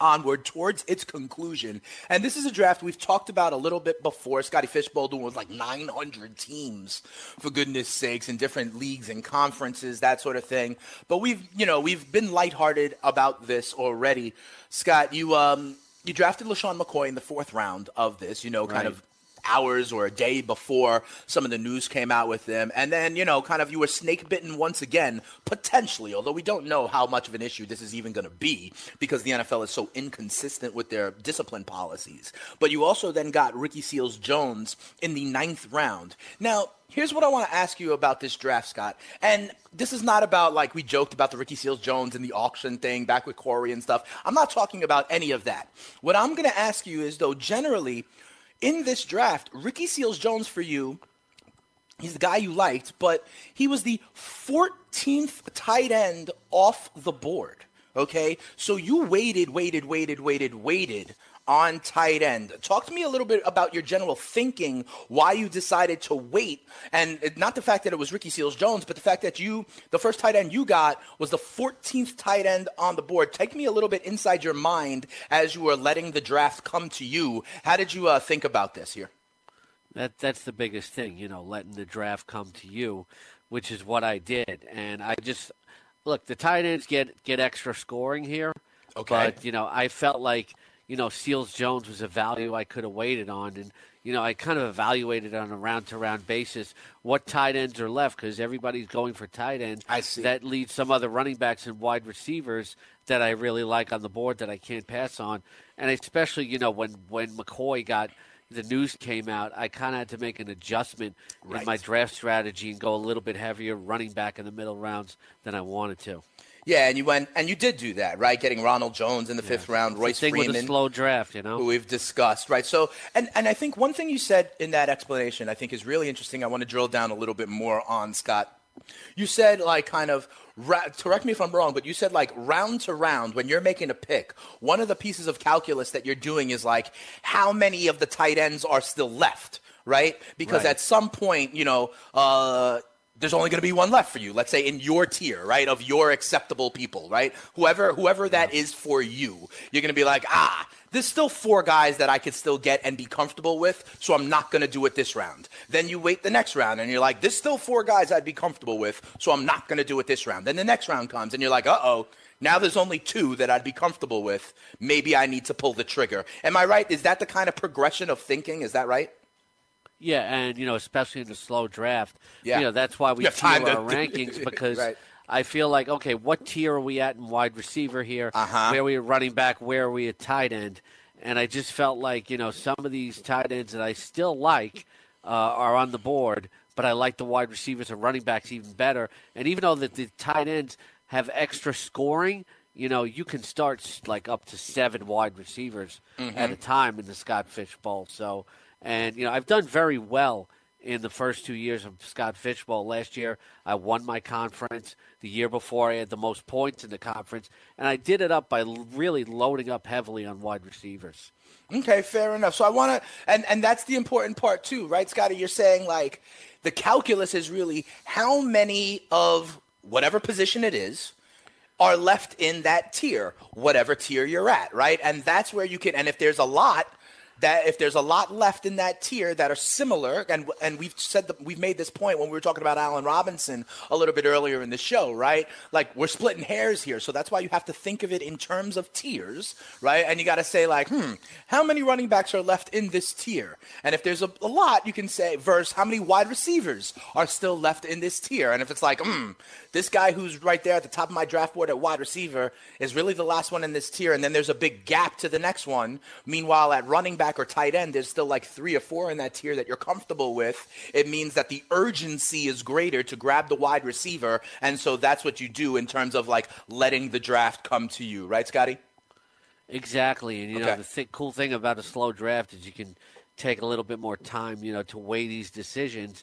onward towards its conclusion. And this is a draft we've talked about a little bit before. Scotty Fishbowl doing was like 900 teams, for goodness sakes, in different leagues and conferences, that sort of thing. But we've, you know, we've been lighthearted about this already. Scott, you um you drafted LeSean McCoy in the fourth round of this, you know, kind Right. of hours or a day before some of the news came out with them. And then, you know, kind of you were snake bitten once again, potentially, although we don't know how much of an issue this is even going to be because the NFL is so inconsistent with their discipline policies. But you also then got Ricky Seals Jones in the ninth round. Now, Here's what I want to ask you about this draft, Scott. And this is not about like we joked about the Ricky Seals Jones and the auction thing back with Corey and stuff. I'm not talking about any of that. What I'm going to ask you is, though, generally, in this draft, Ricky Seals Jones for you, he's the guy you liked, but he was the 14th tight end off the board. Okay, so you waited, waited, waited, waited, waited on tight end. Talk to me a little bit about your general thinking, why you decided to wait, and not the fact that it was Ricky Seals Jones, but the fact that you, the first tight end you got was the 14th tight end on the board. Take me a little bit inside your mind as you were letting the draft come to you. How did you uh, think about this here? That that's the biggest thing, you know, letting the draft come to you, which is what I did. And I just look, the tight ends get get extra scoring here. Okay. But, you know, I felt like, you know, Seals Jones was a value I could have waited on and you know, I kind of evaluated on a round to round basis what tight ends are left because everybody's going for tight ends. I see. That leaves some other running backs and wide receivers that I really like on the board that I can't pass on. And especially, you know, when, when McCoy got the news came out, I kind of had to make an adjustment Right. in my draft strategy and go a little bit heavier running back in the middle rounds than I wanted to. Yeah, and you went and you did do that, right? Getting Ronald Jones in the fifth round, Royce Thing with a Freeman, slow draft, you know. who we've discussed, right? So, and and I think one thing you said in that explanation, I think is really interesting. I want to drill down a little bit more on Scott. You said like kind of ra- correct me if I'm wrong, but you said like round to round when you're making a pick, one of the pieces of calculus that you're doing is like how many of the tight ends are still left, right? Because Right. at some point, you know, uh, there's only going to be one left for you. Let's say in your tier, right, of your acceptable people, right? Whoever whoever that is for you, you're going to be like, ah, there's still four guys that I could still get and be comfortable with, so I'm not going to do it this round. Then you wait the next round and you're like, there's still four guys I'd be comfortable with, so I'm not going to do it this round. Then the next round comes and you're like, uh oh. Now there's only two that I'd be comfortable with. Maybe I need to pull the trigger. Am I right? Is that the kind of progression of thinking? Is that right? Yeah, and you know, especially in the slow draft, Yeah. you know, that's why we tier our rankings because Right. I feel like, okay, what tier are we at in wide receiver here? Uh-huh. Where are we at running back? Where are we at tight end? And I just felt like, you know, some of these tight ends that I still like uh, are on the board, but I like the wide receivers and running backs even better. And even though that the tight ends have extra scoring, you know, you can start like up to seven wide receivers at a mm-hmm. time in the Scott Fish Bowl. So, and you know, I've done very well in the first two years of Scott Fish Bowl. Last year, I won my conference. The year before, I had the most points in the conference, and I did it up by really loading up heavily on wide receivers. Okay, fair enough. So I want to, and and that's the important part too, right, Scotty? You're saying like the calculus is really how many of whatever position it is are left in that tier, whatever tier you're at, right? And that's where you can, and if there's a lot, that if there's a lot left in that tier that are similar, and and we've said that we've made this point when we were talking about Allen Robinson a little bit earlier in the show, right? Like we're splitting hairs here, so that's why you have to think of it in terms of tiers, right? And you got to say like, hmm, how many running backs are left in this tier? And if there's a, a lot, you can say verse how many wide receivers are still left in this tier. And if it's like, hmm, this guy who's right there at the top of my draft board at wide receiver is really the last one in this tier, and then there's a big gap to the next one. Meanwhile, at running back or tight end, there's still like three or four in that tier that you're comfortable with. It means that the urgency is greater to grab the wide receiver, and so that's what you do in terms of like letting the draft come to you, right, Scotty? Exactly, and you Okay. know the th- cool thing about a slow draft is you can take a little bit more time, you know, to weigh these decisions.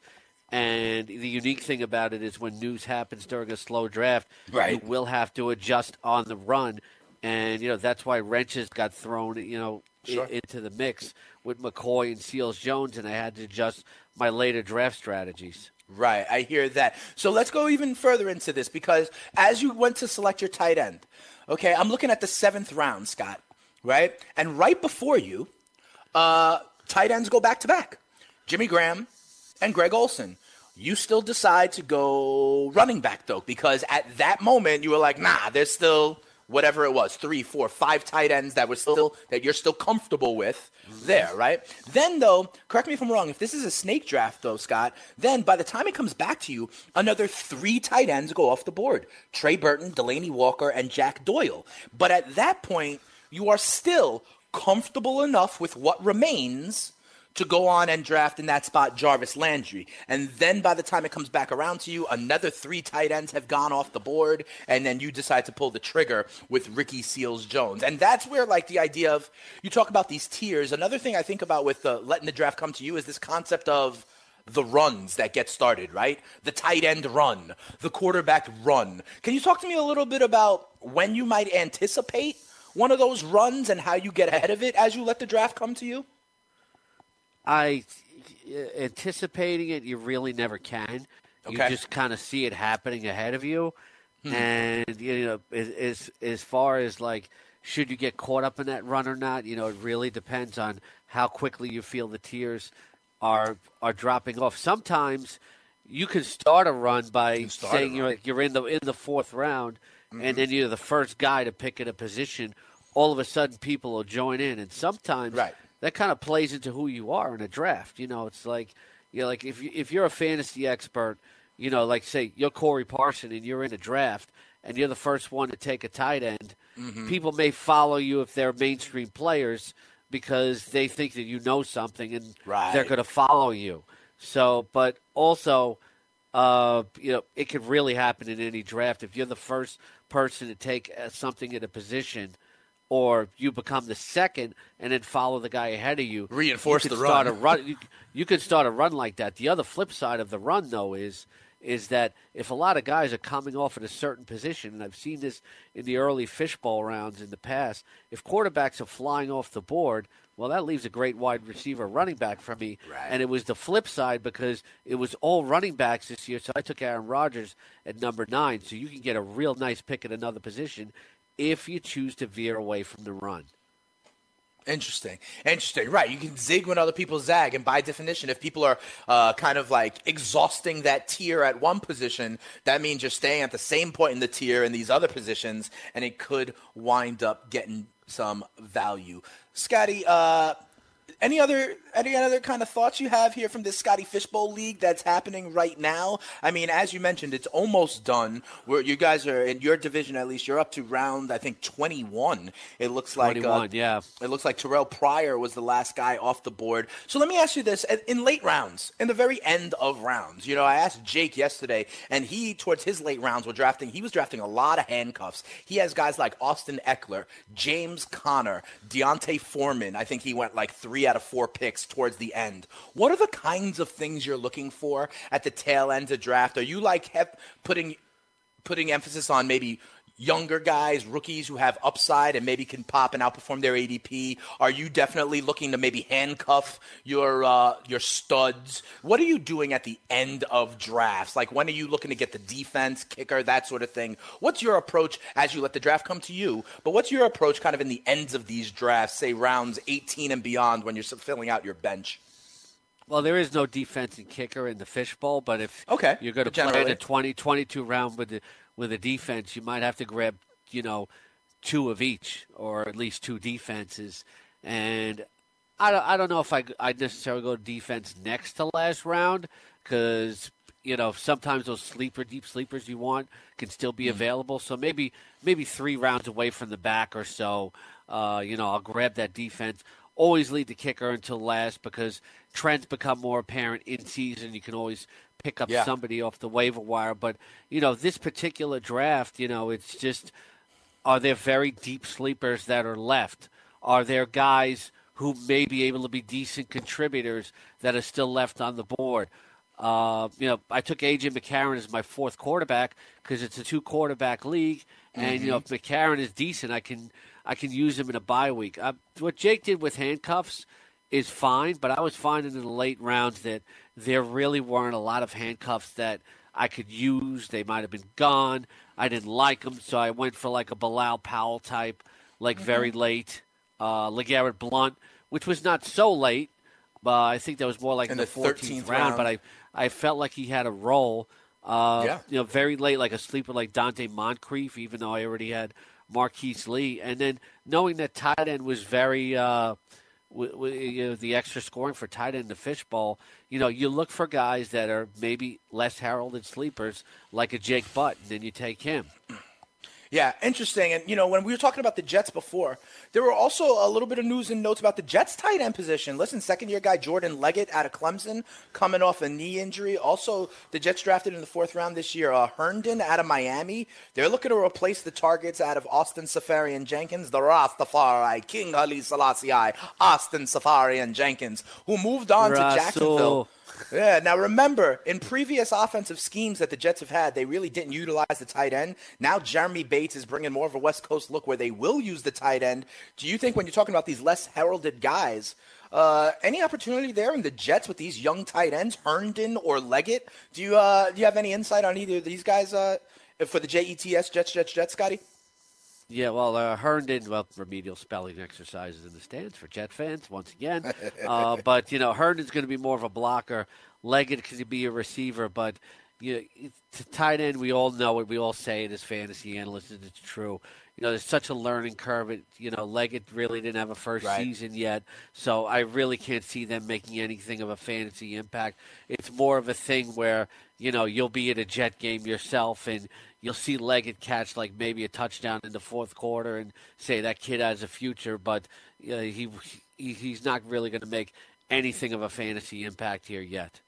And the unique thing about it is when news happens during a slow draft, Right. you will have to adjust on the run, and you know that's why wrenches got thrown, you know, Sure. into the mix with McCoy and Seals Jones, and I had to adjust my later draft strategies. Right, I hear that. So let's go even further into this because as you went to select your tight end, okay, I'm looking at the seventh round, Scott, right? And right before you, uh, tight ends go back to back Jimmy Graham and Greg Olsen. You still decide to go running back, though, because at that moment you were like, nah, there's still whatever it was, three, four, five tight ends that were still that you're still comfortable with there, mm-hmm. right? Then though, correct me if I'm wrong, if this is a snake draft though, Scott, then by the time it comes back to you, another three tight ends go off the board. Trey Burton, Delanie Walker, and Jack Doyle. But at that point, you are still comfortable enough with what remains to go on and draft in that spot Jarvis Landry. And then by the time it comes back around to you, another three tight ends have gone off the board, and then you decide to pull the trigger with Ricky Seals Jones. And that's where like the idea of you talk about these tiers. Another thing I think about with the letting the draft come to you is this concept of the runs that get started, right? The tight end run, the quarterback run. Can you talk to me a little bit about when you might anticipate one of those runs and how you get ahead of it as you let the draft come to you? I uh, anticipating it, you really never can. You just kind of see it happening ahead of you, and you know, as, as as far as like, should you get caught up in that run or not? You know, it really depends on how quickly you feel the tiers are are dropping off. Sometimes you can start a run by a saying you're like, you're in the in the fourth round, and then you're the first guy to pick in a position. All of a sudden, people will join in, and sometimes Right. That kind of plays into who you are in a draft. You know, it's like you know, like if you, if you're a fantasy expert, you know, like say you're Corey Parson and you're in a draft and you're the first one to take a tight end, Mm-hmm. people may follow you if they're mainstream players because they think that you know something and Right. they're going to follow you. So, but also, uh, you know, it could really happen in any draft if you're the first person to take uh, something at a position or you become the second and then follow the guy ahead of you. Reinforce you the start run. A run you, you could start a run like that. The other flip side of the run, though, is is that if a lot of guys are coming off at a certain position, and I've seen this in the early fishbowl rounds in the past, if quarterbacks are flying off the board, well, that leaves a great wide receiver running back for me. Right. And it was the flip side because it was all running backs this year. So I took Aaron Rodgers at number nine. So you can get a real nice pick at another position if you choose to veer away from the run. Interesting. Interesting. Right. You can zig when other people zag. And by definition, if people are uh, kind of like exhausting that tier at one position, that means you're staying at the same point in the tier in these other positions, and it could wind up getting some value. Scotty, uh, any other any other kind of thoughts you have here from this Scotty Fishbowl League that's happening right now? I mean, as you mentioned, it's almost done. Where you guys are in your division, at least you're up to round, I think, 21. It looks like uh, yeah. it looks like Terrelle Pryor was the last guy off the board. So let me ask you this: in late rounds, in the very end of rounds, you know, I asked Jake yesterday, and he, towards his late rounds, were drafting. He was drafting a lot of handcuffs. He has guys like Austin Ekeler, James Conner, D'Onta Foreman. I think he went like three out of four picks towards the end. What are the kinds of things you're looking for at the tail end of draft? Are you like putting putting emphasis on maybe younger guys, rookies who have upside and maybe can pop and outperform their ADP? Are you definitely looking to maybe handcuff your uh, your studs? What are you doing at the end of drafts? Like when are you looking to get the defense, kicker, that sort of thing? What's your approach as you let the draft come to you? But what's your approach kind of in the ends of these drafts, say rounds 18 and beyond when you're filling out your bench? Well, there is no defense and kicker in the fishbowl, but if okay. you're going to play in a 20, 22 round with the with a defense, you might have to grab, you know, two of each or at least two defenses. And I don't, I don't know if I I necessarily go defense next to last round because you know sometimes those sleeper deep sleepers you want can still be mm. available. So maybe maybe three rounds away from the back or so. Uh, you know, I'll grab that defense always lead the kicker until last because trends become more apparent in season. You can always pick up yeah. somebody off the waiver wire. But, you know, this particular draft, you know, it's just are there very deep sleepers that are left? Are there guys who may be able to be decent contributors that are still left on the board? Uh, you know, I took AJ McCarron as my fourth quarterback because it's a two quarterback league, and mm-hmm. you know if McCarron is decent, I can I can use him in a bye week. Uh, what Jake did with handcuffs is fine, but I was finding in the late rounds that there really weren't a lot of handcuffs that I could use. They might have been gone. I didn't like them, so I went for like a Bilal Powell type, like mm-hmm. very late. Uh, LeGarrette Blount, which was not so late, but I think that was more like in the, the 14th, round, round, But I, I felt like he had a role. Uh, yeah. You know, very late, like a sleeper like Donte Moncrief, even though I already had Marquise Lee, and then knowing that tight end was very. Uh, w- w- you know, the extra scoring for tight end the fishbowl, you know, you look for guys that are maybe less heralded sleepers, like a Jake Butt, and then you take him. Yeah, interesting. And you know, when we were talking about the Jets before, there were also a little bit of news and notes about the Jets tight end position. Listen, second year guy Jordan Leggett out of Clemson coming off a knee injury. Also, the Jets drafted in the fourth round this year uh, Herndon out of Miami. They're looking to replace the targets out of Austin Seferian-Jenkins, the Rastafari, King Ali Selassie, Austin Seferian-Jenkins, who moved on Russell. to Jacksonville yeah. Now remember, in previous offensive schemes that the Jets have had, they really didn't utilize the tight end. Now Jeremy Bates is bringing more of a West Coast look where they will use the tight end. Do you think when you're talking about these less heralded guys, uh, any opportunity there in the Jets with these young tight ends, Herndon or Leggett? Do you uh, do you have any insight on either of these guys uh, for the Jets Jets Jets Jets, Scotty? Yeah, well, uh, Herndon, well, remedial spelling exercises in the stands for Jet fans once again. uh, but you know, Herndon's going to be more of a blocker. Leggett could be a receiver, but you know, to tight end, we all know it. We all say it as fantasy analysts, and it's true. You know, there's such a learning curve. It, you know, Leggett really didn't have a first right. season yet, so I really can't see them making anything of a fantasy impact. It's more of a thing where you know you'll be at a Jet game yourself and you'll see Leggett catch like maybe a touchdown in the fourth quarter and say that kid has a future, but uh, he, he he's not really going to make anything of a fantasy impact here yet.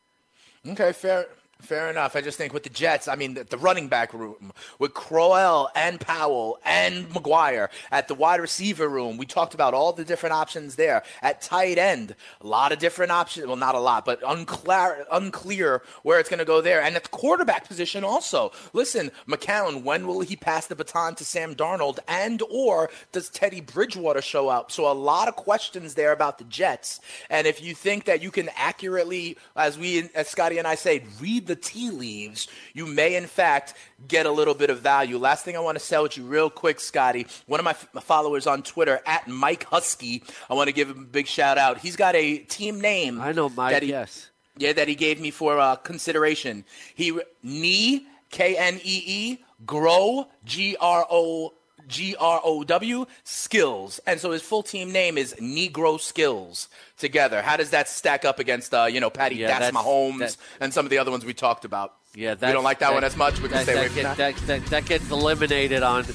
Okay, fair Fair enough. I just think with the Jets, I mean, the, the, running back room with Crowell and Powell and McGuire at the wide receiver room, we talked about all the different options there. At tight end, a lot of different options. Well, not a lot, but unclear, unclear where it's going to go there. And at the quarterback position also. Listen, McCown, when will he pass the baton to Sam Darnold? And or does Teddy Bridgewater show up? So a lot of questions there about the Jets. And if you think that you can accurately, as we, as Scotty and I say, read the the tea leaves, you may in fact get a little bit of value. Last thing I want to sell with you real quick, Scotty. One of my f- followers on Twitter at Mike Husky. I want to give him a big shout out. He's got a team name. I know Mike. He, yes. Yeah, that he gave me for uh, consideration. He knee K N E E grow G R O G R O W skills, and so his full team name is Negro Skills. Together, how does that stack up against uh, you know Patty yeah, that's, Mahomes that, and some of the other ones we talked about? Yeah, we don't like that, that, one as much. We can that, stay away from that. That, that. That gets eliminated on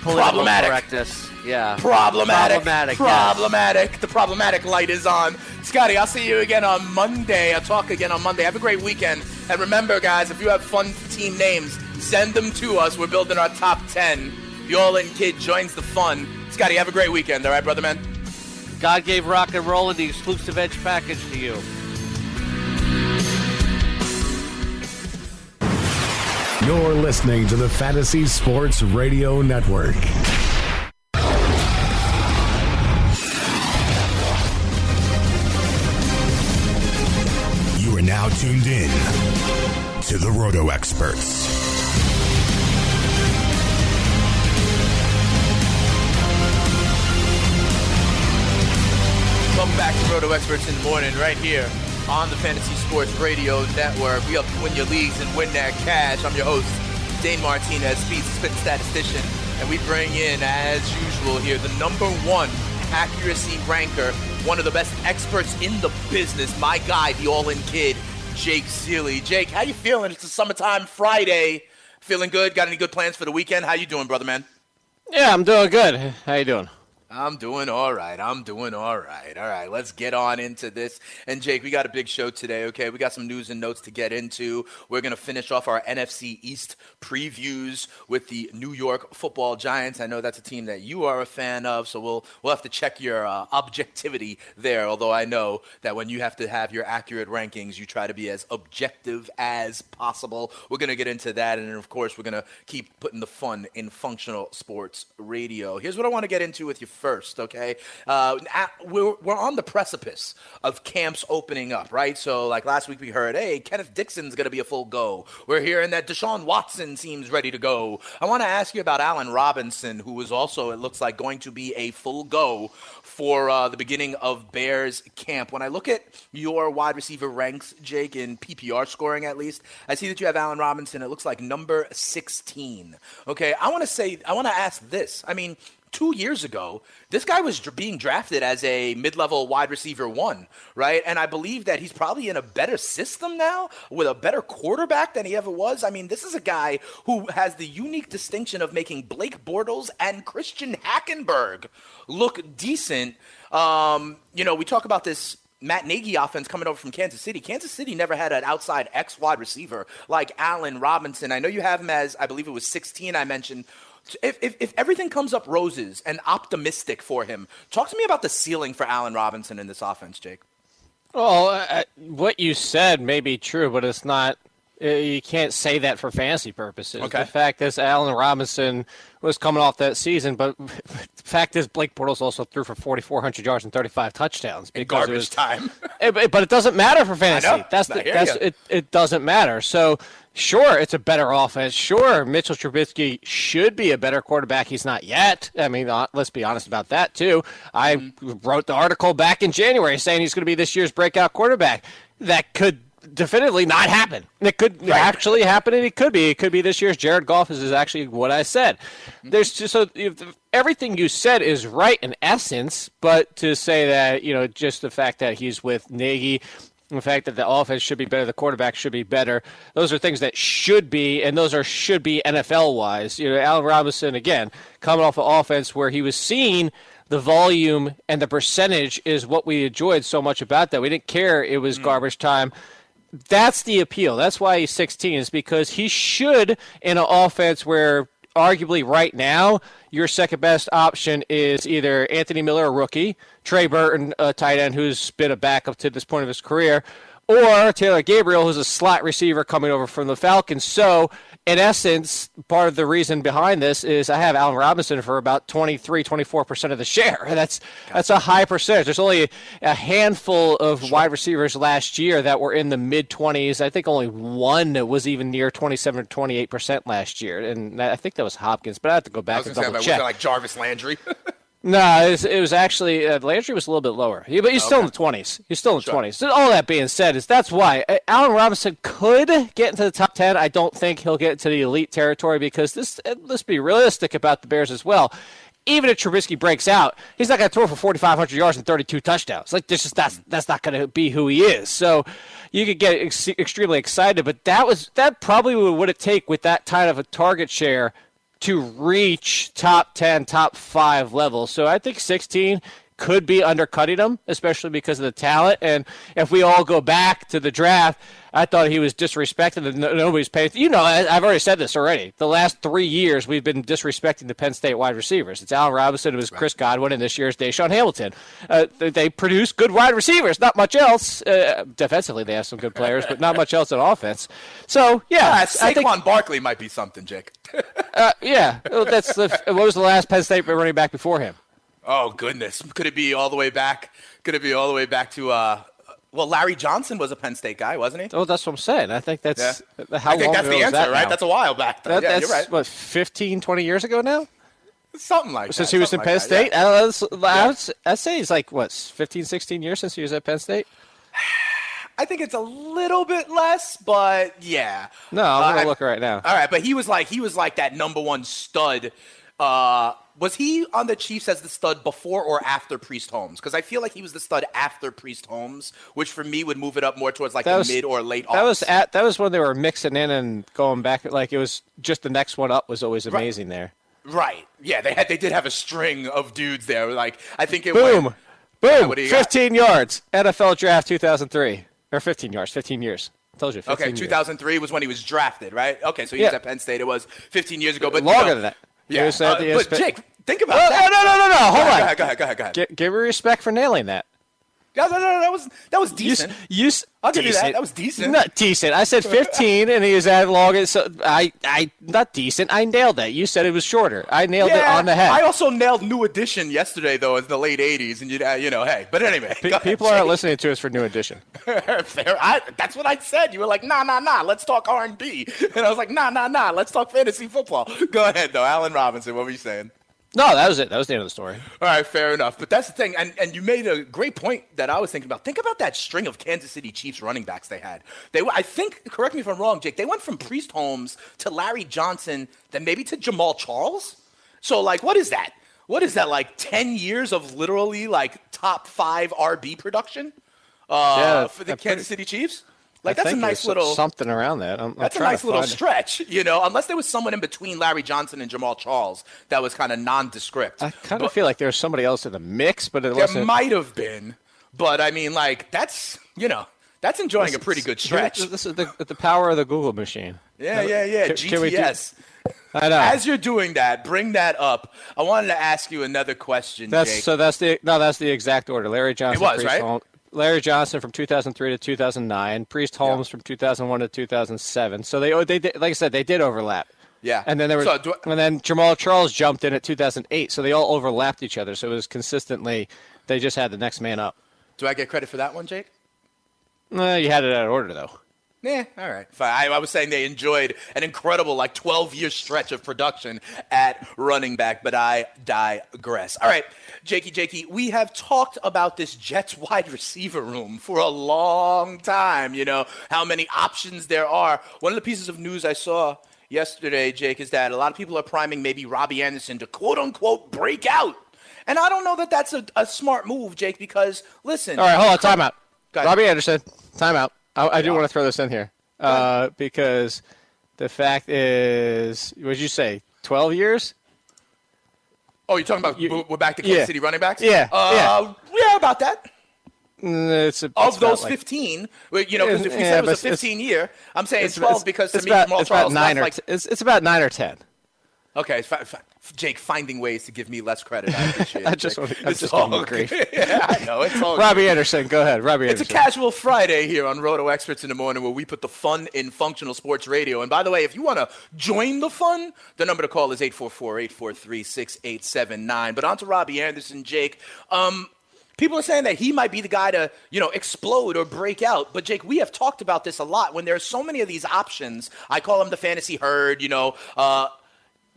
problematic correctness. Yeah, problematic. Problematic. Problematic. Yes. The problematic light is on. Scotty, I'll see you again on Monday. I'll talk again on Monday. Have a great weekend, and remember, guys, if you have fun team names, send them to us. We're building our top ten the All In Kid joins the fun. Scotty, have a great weekend, all right, brother man? God gave rock and roll and the exclusive edge package to you. You're listening to the Fantasy Sports Radio Network. You are now tuned in to the Roto Experts. Welcome back to Roto Experts in the morning, right here on the Fantasy Sports Radio Network. We help you win your leagues and win that cash. I'm your host, Dane Martinez, Speed's spitting statistician, and we bring in, as usual, here the number one accuracy ranker, one of the best experts in the business, my guy, the all-in kid, Jake Ciely. Jake, how you feeling? It's a summertime Friday. Feeling good? Got any good plans for the weekend? How you doing, brother man? Yeah, I'm doing good. How you doing? I'm doing all right. I'm doing all right. All right, let's get on into this. And Jake, we got a big show today, okay? We got some news and notes to get into. We're going to finish off our NFC East previews with the New York Football Giants. I know that's a team that you are a fan of, so we'll we'll have to check your uh, objectivity there, although I know that when you have to have your accurate rankings, you try to be as objective as possible. We're to get into that and of course, we're to keep putting the fun in functional sports radio. Here's what I want to get into with you first, okay? Uh, we're, we're on the precipice of camps opening up, right? So, like last week, we heard, hey, Kenneth Dixon's to be a full go. We're hearing that Deshaun Watson seems ready to go. I want to ask you about Allen Robinson, who is also, it looks like, going to be a full go for uh, the beginning of Bears camp. When I look at your wide receiver ranks, Jake, in PPR scoring at least, I see that you have Allen Robinson. It looks like number 16. Okay, I want to say, I want to ask this. I mean, two years ago, this guy was being drafted as a mid level wide receiver one, right? And I believe that he's probably in a better system now with a better quarterback than he ever was. I mean, this is a guy who has the unique distinction of making Blake Bortles and Christian Hackenberg look decent. Um, you know, we talk about this Matt Nagy offense coming over from Kansas City. Kansas City never had an outside X wide receiver like Allen Robinson. I know you have him as, I believe it was 16, I mentioned. If, if, if everything comes up roses and optimistic for him, talk to me about the ceiling for Allen Robinson in this offense, Jake. Well, uh, what you said may be true, but it's not. Uh, you can't say that for fantasy purposes. Okay. The fact is, Allen Robinson was coming off that season, but the fact is, Blake Bortles also threw for 4,400 yards and 35 touchdowns. In because it garbage was- time. It- it- but it doesn't matter for fantasy. That's the, that's ya. it. It doesn't matter. So sure, it's a better offense. Sure, Mitchell Trubisky should be a better quarterback. He's not yet. I mean, uh, let's be honest about that too. I Mm-hmm. wrote the article back in January saying he's going to be this year's breakout quarterback. That could definitively not happen. It could actually happen, and it could be. It could be this year's Jared Goff. Is, is actually what I said. Mm-hmm. There's just, so if, everything you said is right in essence, but to say that you know just the fact that he's with Nagy. The fact that the offense should be better, the quarterback should be better. Those are things that should be, and those are should be NFL wise. You know, Allen Robinson again coming off an offense where he was seeing the volume and the percentage is what we enjoyed so much about that. We didn't care it was mm. garbage time. That's the appeal. That's why he's 16 is because he should in an offense where arguably right now your second best option is either Anthony Miller, a rookie, Trey Burton, a tight end who's been a backup to this point of his career, or Taylor Gabriel, who's a slot receiver coming over from the Falcons. So, in essence, part of the reason behind this is I have Allen Robinson for about 23, 24% of the share. That's that's a high percentage. There's only a handful of wide receivers last year that were in the mid 20s. I think only one was even near 27 or 28% last year. And I think that was Hopkins, but I have to go I back was and going to say, double was check. it like Jarvis Landry? No, it was, it was actually uh, Landry was a little bit lower, He- but he's still in the twenties. He's still in the twenties. So all that being said, is that's why uh, Allen Robinson could get into the top ten. I don't think he'll get into the elite territory because this. Uh, let's be realistic about the Bears as well. Even if Trubisky breaks out, he's not going to throw for 4,500 yards and 32 touchdowns. Like this, just that's that's not going to be who he is. So you could get ex- extremely excited, but that was that probably would it take with that kind of a target share to reach top 10, top 5 level. So I think 16 could be undercutting him, especially because of the talent. And if we all go back to the draft, I thought he was disrespected and nobody's paying. You know, I've already said this already. The last three years, we've been disrespecting the Penn State wide receivers. It's Allen Robinson, it was Chris Godwin, and this year's DaeSean Hamilton. Uh, they produce good wide receivers, not much else. Uh, defensively, they have some good players, but not much else on offense. So, yeah. Uh, Saquon think, Barkley might be something, Jake. uh, yeah. That's the, what was the last Penn State running back before him? Oh, goodness. Could it be all the way back? Could it be all the way back to uh, well, Larry Johnson was a Penn State guy, wasn't he? Oh, that's what I'm saying. I think that's yeah. how I think that's the answer, that right? Now? That's a while back. That, yeah, that's right. what 15, 20 years ago now. Something like since that. Since he was in Penn like State. Yeah. I, was, I'd say he's like what 15, 16 years since he was at Penn State. I think it's a little bit less, but yeah. No, I'm gonna uh, look right now. All right, but he was like he was like that number one stud uh, was he on the Chiefs as the stud before or after Priest Holmes? Because I feel like he was the stud after Priest Holmes, which for me would move it up more towards like that the was, mid or late. That was at that was when they were mixing in and going back. Like it was just the next one up was always amazing right. there. Right. Yeah, they had they did have a string of dudes there. Like I think it was boom, went, boom, yeah, 15 got? yards, NFL draft 2003 or 15 yards, 15 years. I told you. okay, 2003 years. was when he was drafted, right? Okay, so he yeah. was at Penn State. It was 15 years ago, but longer you know, than that. Yeah, uh, but Jake, think about oh, that. No, no, no, no, no. Hold go on. Ahead, go ahead, go ahead, go ahead. G- give her respect for nailing that. Yeah, no, no, no, that was that was decent. You, you, I'll give decent. you that. That was decent. Not decent. I said 15, and he was at long. So I, I, not decent. I nailed that. You said it was shorter. I nailed yeah, it on the head. I also nailed New Edition yesterday, though, in the late '80s, and you, uh, you know, hey. But anyway, P- people aren't listening to us for New Edition. Fair. I, that's what I said. You were like, nah, nah, nah. Let's talk R&B, and I was like, nah, nah, nah. Let's talk fantasy football. Go ahead, though, Allen Robinson. What were you saying? No, that was it. That was the end of the story. All right, fair enough. But that's the thing, and, and you made a great point that I was thinking about. Think about that string of Kansas City Chiefs running backs they had. They, I think, correct me if I'm wrong, Jake. They went from Priest Holmes to Larry Johnson, then maybe to Jamaal Charles. So, like, what is that? What is that? Like ten years of literally like top five RB production uh, Yeah, for the Kansas pretty- City Chiefs? Like I that's a nice little something around that. I'm, I'm that's a nice little it. stretch, you know. Unless there was someone in between Larry Johnson and Jamaal Charles that was kind of nondescript. I kind of feel like there was somebody else in the mix, but it there might have been, but I mean, like that's you know that's enjoying a pretty good stretch. This is the, the power of the Google machine. Yeah, yeah, yeah. Can- can GTS. I know. As you're doing that, bring that up. I wanted to ask you another question, That's Jake. so. That's the no. That's the exact order. Larry Johnson. was, Priest right? Larry Johnson from 2003 to 2009. Priest Holmes from 2001 to 2007. So they oh, they like I said they did overlap. Yeah. And then there was So I- and then Jamaal Charles jumped in at 2008. So they all overlapped each other. So it was consistently they just had the next man up. Do I get credit for that one, Jake? Uh, you had it out of order though. Yeah, all right. Fine. I, I was saying they enjoyed an incredible, like, 12 year stretch of production at running back, but I digress. All right, Jakey, Jakey, we have talked about this Jets wide receiver room for a long time, you know, how many options there are. One of the pieces of news I saw yesterday, Jake, is that a lot of people are priming maybe Robbie Anderson to quote unquote break out. And I don't know that that's a, a smart move, Jake, because listen. All right, hold on. Time out. Go ahead. Robbie Anderson. Time out. I, I do want to throw this in here uh, because the fact is, what did you say? 12 years? Oh, you're talking about You- we're back to Kansas yeah. City running backs? Yeah, Uh, yeah. about that. Mm, It's a, it's Of those like- 15, well, you know, 'cause if we Yeah, said it was a 15 year, I'm saying It's, 12 it's- because to it's me, about, Jamaal it's about nine or like t- it's, it's about nine or ten. Okay, Jake, finding ways to give me less credit. I appreciate it. I just want to- I'm just all grief. yeah, I know. It's all Robbie Anderson, go ahead. Robbie Anderson. It's a casual Friday here on Roto Experts in the Morning where we put the fun in functional sports radio. And by the way, if you want to join the fun, the number to call is 844-843-6879. But on to Robbie Anderson, Jake. Um, people are saying that he might be the guy to, you know, explode or break out. But Jake, we have talked about this a lot. When there are so many of these options, I call them the fantasy herd, you know, uh,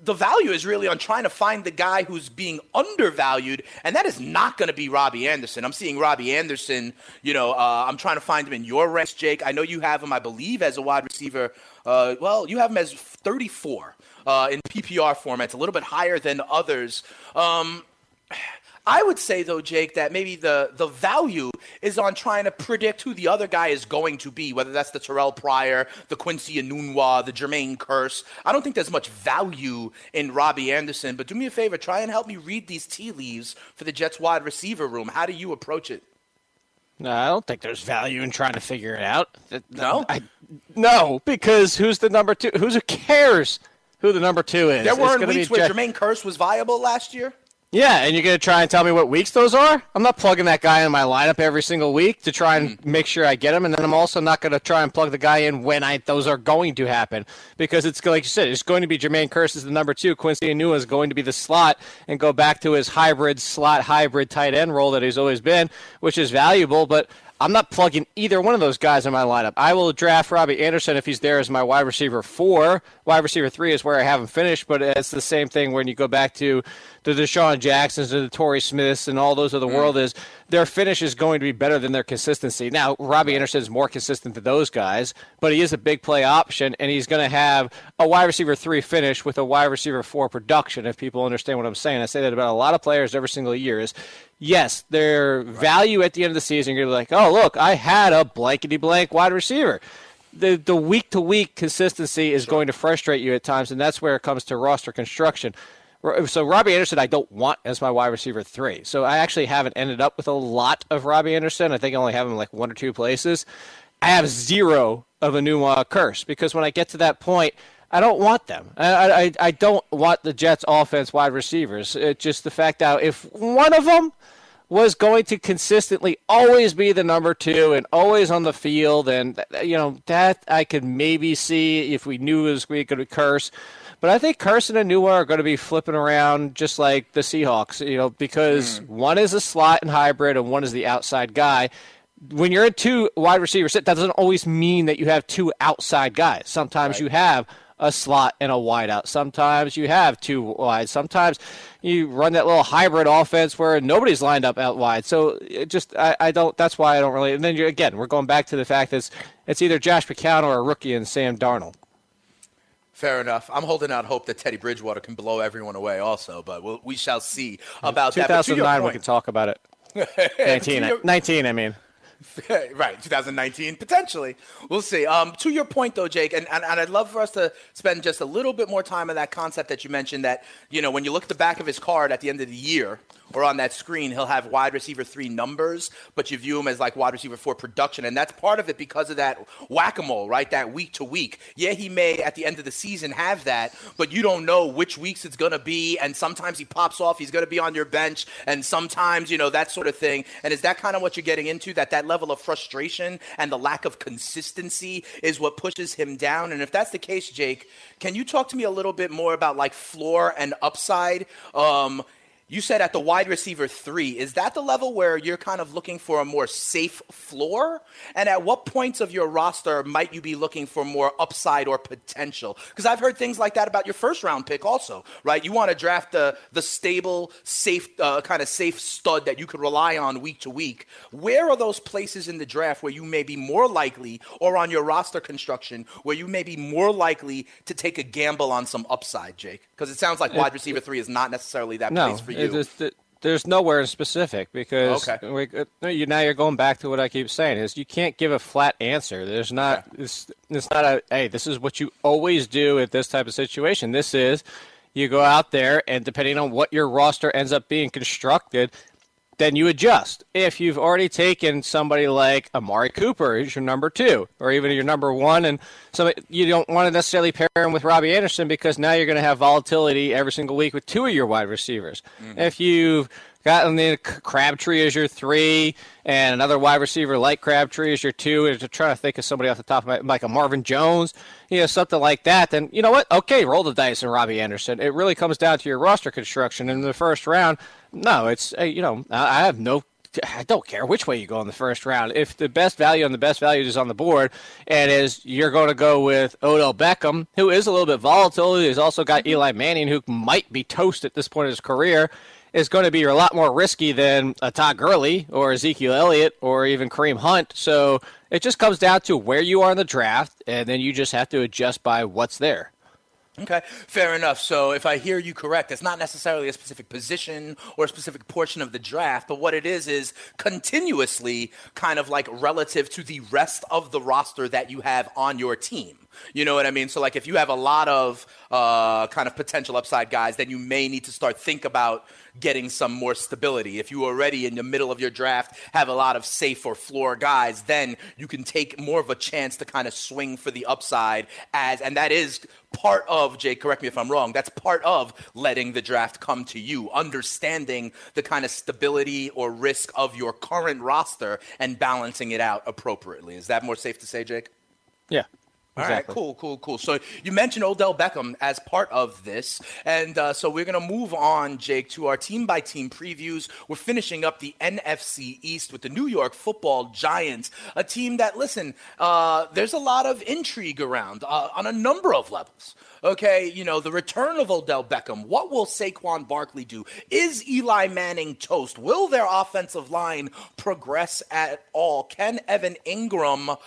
the value is really on trying to find the guy who's being undervalued, and that is not going to be Robbie Anderson. I'm seeing Robbie Anderson. You know, uh, I'm trying to find him in your ranks, Jake. I know you have him, I believe, as a wide receiver. Uh, well, you have him as 34 uh, in PPR formats, a little bit higher than others. Um, I would say though, Jake, that maybe the the value is on trying to predict who the other guy is going to be, whether that's the Terrelle Pryor, the Quincy Enunwa, the Jermaine Kearse. I don't think there's much value in Robbie Anderson, but do me a favor, try and help me read these tea leaves for the Jets wide receiver room. How do you approach it? No, I don't think there's value in trying to figure it out. No, I, no, because who's the number two? Who's who cares who the number two is? There weren't weeks where Jack- Jermaine Kearse was viable last year. Yeah, and you're going to try and tell me what weeks those are? I'm not plugging that guy in my lineup every single week to try and hmm. make sure I get him, and then I'm also not going to try and plug the guy in when I those are going to happen because it's like you said, it's going to be Jermaine Kearse is the number two, Quincy Enunwa is going to be the slot, and go back to his hybrid slot hybrid tight end role that he's always been, which is valuable, but. I'm not plugging either one of those guys in my lineup. I will draft Robbie Anderson if he's there as my wide receiver four. Wide receiver three is where I have him finished, but it's the same thing when you go back to the DeSean Jacksons and the Torrey Smiths and all those of the mm. world is their finish is going to be better than their consistency. Now, Robbie Anderson is more consistent than those guys, but he is a big play option, and he's going to have a wide receiver three finish with a wide receiver four production, if people understand what I'm saying. I say that about a lot of players every single year is yes, their value at the end of the season, you're like, oh, look, I had a blankety blank wide receiver. The the week to week consistency is going to frustrate you at times, and that's where it comes to roster construction. So Robbie Anderson, I don't want as my wide receiver three. So I actually haven't ended up with a lot of Robbie Anderson. I think I only have him like one or two places. I have zero of a new uh, Kearse because when I get to that point, I don't want them. I, I, I don't want the Jets offense wide receivers. It's just the fact that if one of them was going to consistently always be the number two and always on the field, and you know that I could maybe see if we knew it was going to Kearse. But I think Carson and Nua are going to be flipping around just like the Seahawks, you know, because hmm. one is a slot and hybrid and one is the outside guy. When you're in two wide receiver set, that doesn't always mean that you have two outside guys. Sometimes you have a slot and a wide out. Sometimes you have two wide. Sometimes you run that little hybrid offense where nobody's lined up out wide. So it just I, I don't. That's why I don't really. And then again, we're going back to the fact that it's, it's either Josh McCown or a rookie and Sam Darnold. Fair enough. I'm holding out hope that Teddy Bridgewater can blow everyone away, also, but we'll, we shall see about that. But to your 2009, we can talk about it. 19, your- 19, I mean. right, 2019, potentially. We'll see. Um, to your point, though, Jake, and, and, and I'd love for us to spend just a little bit more time on that concept that you mentioned that, you know, when you look at the back of his card at the end of the year or on that screen, he'll have wide receiver three numbers, but you view him as like wide receiver four production. And that's part of it because of that whack a mole, right? That week to week. Yeah, he may at the end of the season have that, but you don't know which weeks it's going to be. And sometimes he pops off, he's going to be on your bench, and sometimes, you know, that sort of thing. And is that kind of what you're getting into? That that level of frustration and the lack of consistency is what pushes him down? And if that's the case, Jake, can you talk to me a little bit more about like floor and upside? Um, you said at the wide receiver three. Is that the level where you're kind of looking for a more safe floor? And at what points of your roster might you be looking for more upside or potential? Because I've heard things like that about your first round pick, also, right? You want to draft the the stable, safe, uh, kind of safe stud that you could rely on week to week. Where are those places in the draft where you may be more likely, or on your roster construction, where you may be more likely to take a gamble on some upside, Jake? Because it sounds like wide receiver three is not necessarily that No, place for you. Is- it- there's nowhere specific because Okay. we, uh, you, now you're going back to what I keep saying is you can't give a flat answer. There's not it's, it's not a hey this is what you always do at this type of situation. This is you go out there and depending on what your roster ends up being constructed, then you adjust. If you've already taken somebody like Amari Cooper as your number two, or even your number one, and so you don't want to necessarily pair him with Robbie Anderson because now you're going to have volatility every single week with two of your wide receivers. Mm-hmm. If you've gotten the Crabtree as your three, and another wide receiver like Crabtree as your two, and to try to think of somebody off the top of my like a Marvin Jones, you know, something like that, then you know what? Okay, roll the dice and Robbie Anderson. It really comes down to your roster construction in the first round. No, it's uh, you know, I I have no I don't care which way you go in the first round. If the best value on the best value is on the board, and is you're going to go with Odell Beckham, who is a little bit volatile. He's also got Eli Manning, who might be toast at this point in his career. Is going to be a lot more risky than a Todd Gurley or Ezekiel Elliott or even Kareem Hunt. So it just comes down to where you are in the draft, and then you just have to adjust by what's there. Okay, fair enough. So if I hear you correct, it's not necessarily a specific position or a specific portion of the draft, but what it is is continuously kind of like relative to the rest of the roster that you have on your team. You know what I mean? So like if you have a lot of uh, kind of potential upside guys, then you may need to start think about getting some more stability. If you already in the middle of your draft have a lot of safe or floor guys, then you can take more of a chance to kind of swing for the upside as and that is part of Jake, correct me if I'm wrong, that's part of letting the draft come to you, understanding the kind of stability or risk of your current roster and balancing it out appropriately. Is that more safe to say, Jake? Yeah. All right, Exactly. cool, cool, cool. So you mentioned Odell Beckham as part of this, and uh, so we're gonna move on, Jake, to our team by team previews. We're finishing up the NFC East with the New York Football Giants, a team that, listen, uh, there's a lot of intrigue around uh, on a number of levels. Okay, you know, the return of Odell Beckham. What will Saquon Barkley do? Is Eli Manning toast? Will their offensive line progress at all? Can Evan Engram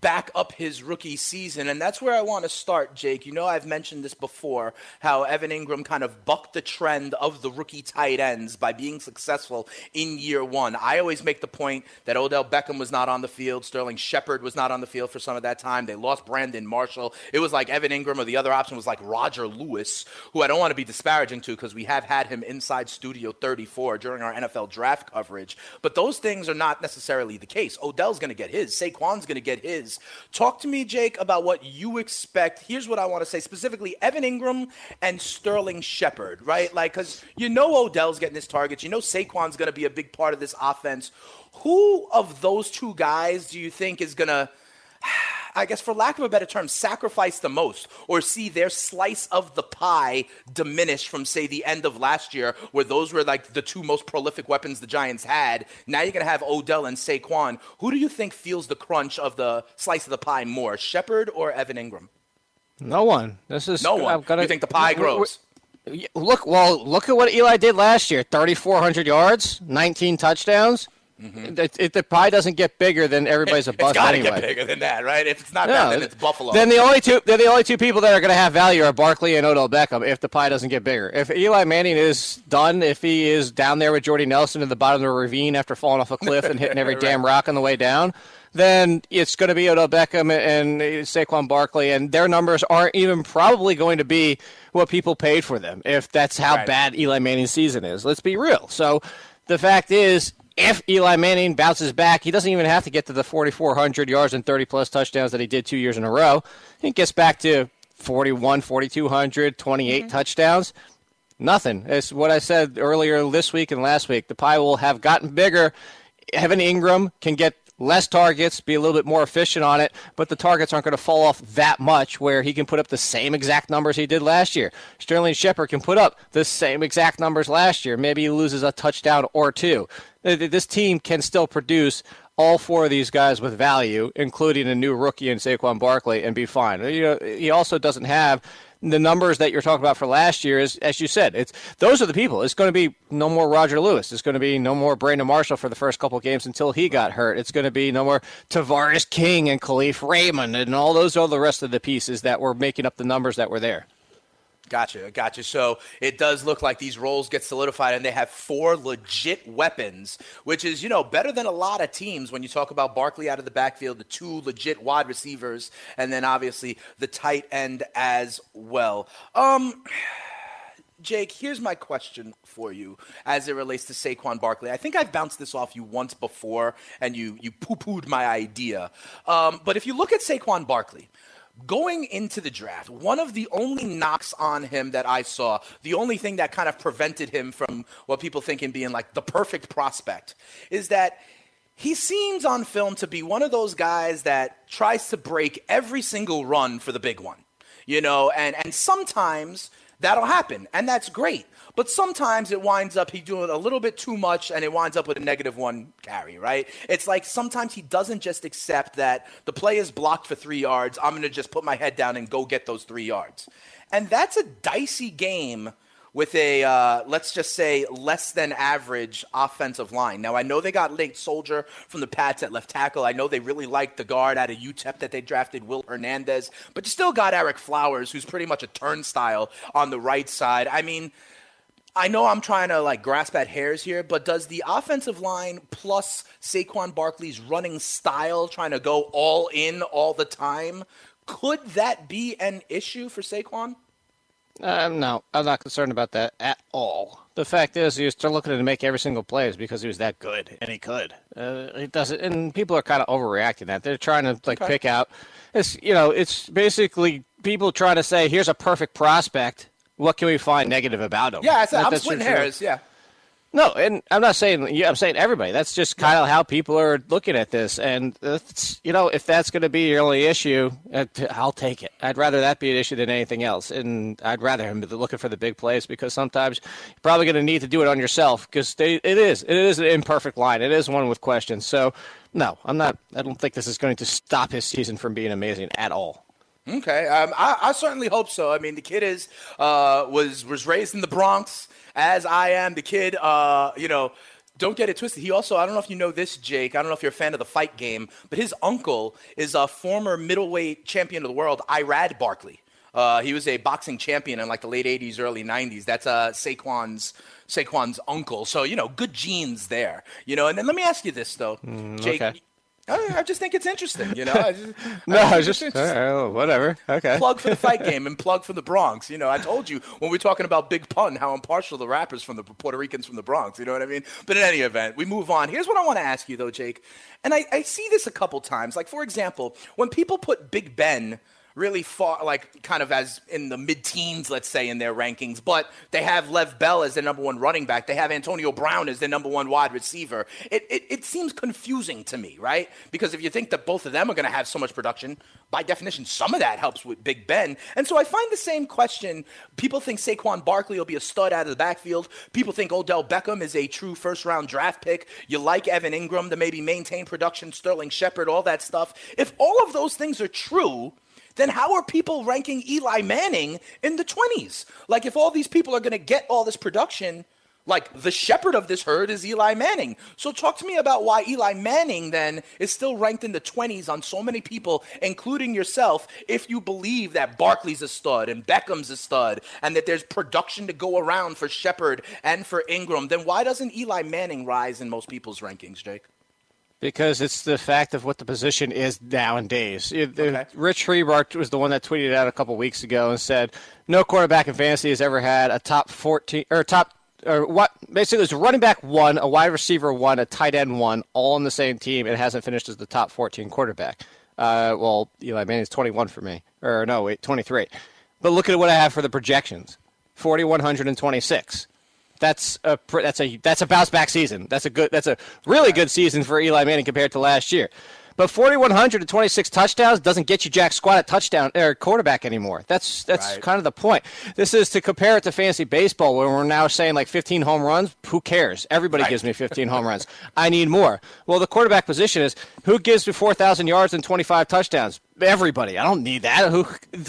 back up his rookie season? And that's where I want to start, Jake. You know, I've mentioned this before how Evan Engram kind of bucked the trend of the rookie tight ends by being successful in year one. I always make the point that Odell Beckham was not on the field, Sterling Shepard was not on the field for some of that time. They lost Brandon Marshall. It was like Evan Engram, or the other option was like Roger Lewis, who I don't want to be disparaging to because we have had him inside Studio 34 during our NFL draft coverage. But those things are not necessarily the case. Odell's going to get his, Saquon's going to get his. Talk to me, Jake, about what you expect. Here's what I want to say specifically Evan Engram and Sterling Shepard, right? Like, because you know Odell's getting his targets, you know Saquon's going to be a big part of this offense. Who of those two guys do you think is going to. I guess, for lack of a better term, sacrifice the most or see their slice of the pie diminish from, say, the end of last year, where those were like the two most prolific weapons the Giants had. Now you're going to have Odell and Saquon. Who do you think feels the crunch of the slice of the pie more, Shepard or Evan Engram? No one. This is No one. I'm gonna- You think the pie w- w- grows? Yeah, Look, well, look at what Eli did last year: 3,400 yards, 19 touchdowns. It, it- the pie doesn't get bigger than everybody's a Mm-hmm. It's bust got to anyway. get bigger than that, right? If it's not No, that, then it's Buffalo. Then the only two, they're the only two people that are going to have value are Barkley and Odell Beckham. If the pie doesn't get bigger, if Eli Manning is done, if he is down there with Jordy Nelson in the bottom of the ravine after falling off a cliff and hitting every damn rock on the way down, then it's going to be Odell Beckham and Saquon Barkley, and their numbers aren't even probably going to be what people paid for them. If that's how Right. bad Eli Manning's season is, let's be real. So the fact is if Eli Manning bounces back, he doesn't even have to get to the 4,400 yards and 30 plus touchdowns that he did two years in a row. He gets back to 41, 4,200, 28 mm-hmm. touchdowns. Nothing. It's what I said earlier this week and last week. The pie will have gotten bigger. Evan Engram can get less targets, be a little bit more efficient on it, but the targets aren't going to fall off that much where he can put up the same exact numbers he did last year. Sterling Shepard can put up the same exact numbers last year. Maybe he loses a touchdown or two. Th- th- This team can still produce all four of these guys with value, including a new rookie in Saquon Barkley, and be fine. You know, he also doesn't have the numbers that you're talking about for last year is, as you said, it's those are the people. It's going to be no more Roger Lewis. It's going to be no more Brandon Marshall for the first couple games until he got hurt. It's going to be no more Tavarres King and Kalif Raymond and all those are the rest of the pieces that were making up the numbers that were there. Gotcha, gotcha. So it does look like these roles get solidified, and they have four legit weapons, which is you know better than a lot of teams when you talk about Barkley out of the backfield, the two legit wide receivers, and then obviously the tight end as well. Um. Jake, here's my question for you as it relates to Saquon Barkley. I think I've bounced this off you once before, and you you poo-pooed my idea. Um, but if you look at Saquon Barkley, going into the draft, one of the only knocks on him that I saw, the only thing that kind of prevented him from what people think him being like the perfect prospect, is that he seems on film to be one of those guys that tries to break every single run for the big one. You know, and and sometimes that'll happen, and that's great. But sometimes it winds up he doing a little bit too much, and it winds up with a negative one carry, right? It's like sometimes he doesn't just accept that the play is blocked for three yards. I'm going to just put my head down and go get those three yards, and that's a dicey game with a uh, let's just say less than average offensive line. Now I know they got Nate Solder from the Pats at left tackle. I know they really liked the guard out of UTEP that they drafted, Will Hernandez, but you still got Ereck Flowers, who's pretty much a turnstile on the right side. I mean. I know I'm trying to like grasp at hairs here, but does the offensive line plus Saquon Barkley's running style, trying to go all in all the time, could that be an issue for Saquon? Uh, no, I'm not concerned about that at all. The fact is, he was still looking to make every single play is because he was that good, and he could. Uh, it doesn't, and people are kind of overreacting that they're trying to like okay. pick out. It's you know, it's basically people trying to say, here's a perfect prospect what can we find negative about him? Yeah, I that, I'm splitting hairs. Yeah. No, and I'm not saying yeah, I'm saying everybody. That's just kind of how people are looking at this, and you know, if that's going to be your only issue, uh, I'll take it. I'd rather that be an issue than anything else, and I'd rather him be looking for the big plays because sometimes you're probably going to need to do it on yourself because it is it is an imperfect line. It is one with questions. So, no, I'm not. I don't think this is going to stop his season from being amazing at all. Okay, um, I, I, certainly hope so. I mean, the kid is uh, was was raised in the Bronx, as I am. The kid, uh, you know, don't get it twisted. He also, I don't know if you know this, Jake. I don't know if you're a fan of the fight game, but his uncle is a former middleweight champion of the world, Iran Barkley. Uh, he was a boxing champion in like the late '80s, early '90s. That's uh, Saquon's Saquon's uncle. So you know, good genes there. You know, and then let me ask you this though, mm, Jake. Okay. I, just think it's interesting, you know. I just, no, I just, just uh, whatever. Okay. Plug for the fight game and plug for the Bronx. You know, I told you when we are talking about Big Pun how impartial the rappers from the Puerto Ricans from the Bronx. You know what I mean? But in any event, we move on. Here's what I want to ask you though, Jake. And I, I see this a couple times. Like for example, when people put Big Ben really far, like kind of as in the mid teens, let's say, in their rankings. But they have Le'Veon Bell as their number one running back. They have Antonio Brown as their number one wide receiver. It, it, it seems confusing to me, right? Because if you think that both of them are going to have so much production, by definition, some of that helps with Big Ben. And so I find the same question. People think Saquon Barkley will be a stud out of the backfield. People think Odell Beckham is a true first round draft pick. You like Evan Engram to maybe maintain production, Sterling Shepard, all that stuff. If all of those things are true, then how are people ranking Eli Manning in the 20s? Like, if all these people are going to get all this production, like the shepherd of this herd is Eli Manning. So talk to me about why Eli Manning then is still ranked in the 20s on so many people, including yourself, if you believe that Barkley's a stud and Beckham's a stud and that there's production to go around for Shepard and for Engram, then why doesn't Eli Manning rise in most people's rankings, Jake? Because it's the fact of what the position is nowadays. Okay. Rich Hribar was the one that tweeted out a couple weeks ago and said, "No quarterback in fantasy has ever had a top 14 or top or what basically there's a running back one, a wide receiver one, a tight end one, all on the same team. It hasn't finished as the top 14 quarterback. Uh, well, Eli Manning's 21 for me, or no, wait, 23. But look at what I have for the projections: 4126 that's a that's a that's a bounce back season. That's a good that's a really good season for Eli Manning compared to last year. But 4100 to 26 touchdowns doesn't get you jack squat at touchdown or quarterback anymore. That's that's right. kind of the point. This is to compare it to fantasy baseball where we're now saying like 15 home runs. Who cares? Everybody right. gives me 15 home runs. I need more. Well, the quarterback position is who gives me 4,000 yards and 25 touchdowns? Everybody. I don't need that. Who?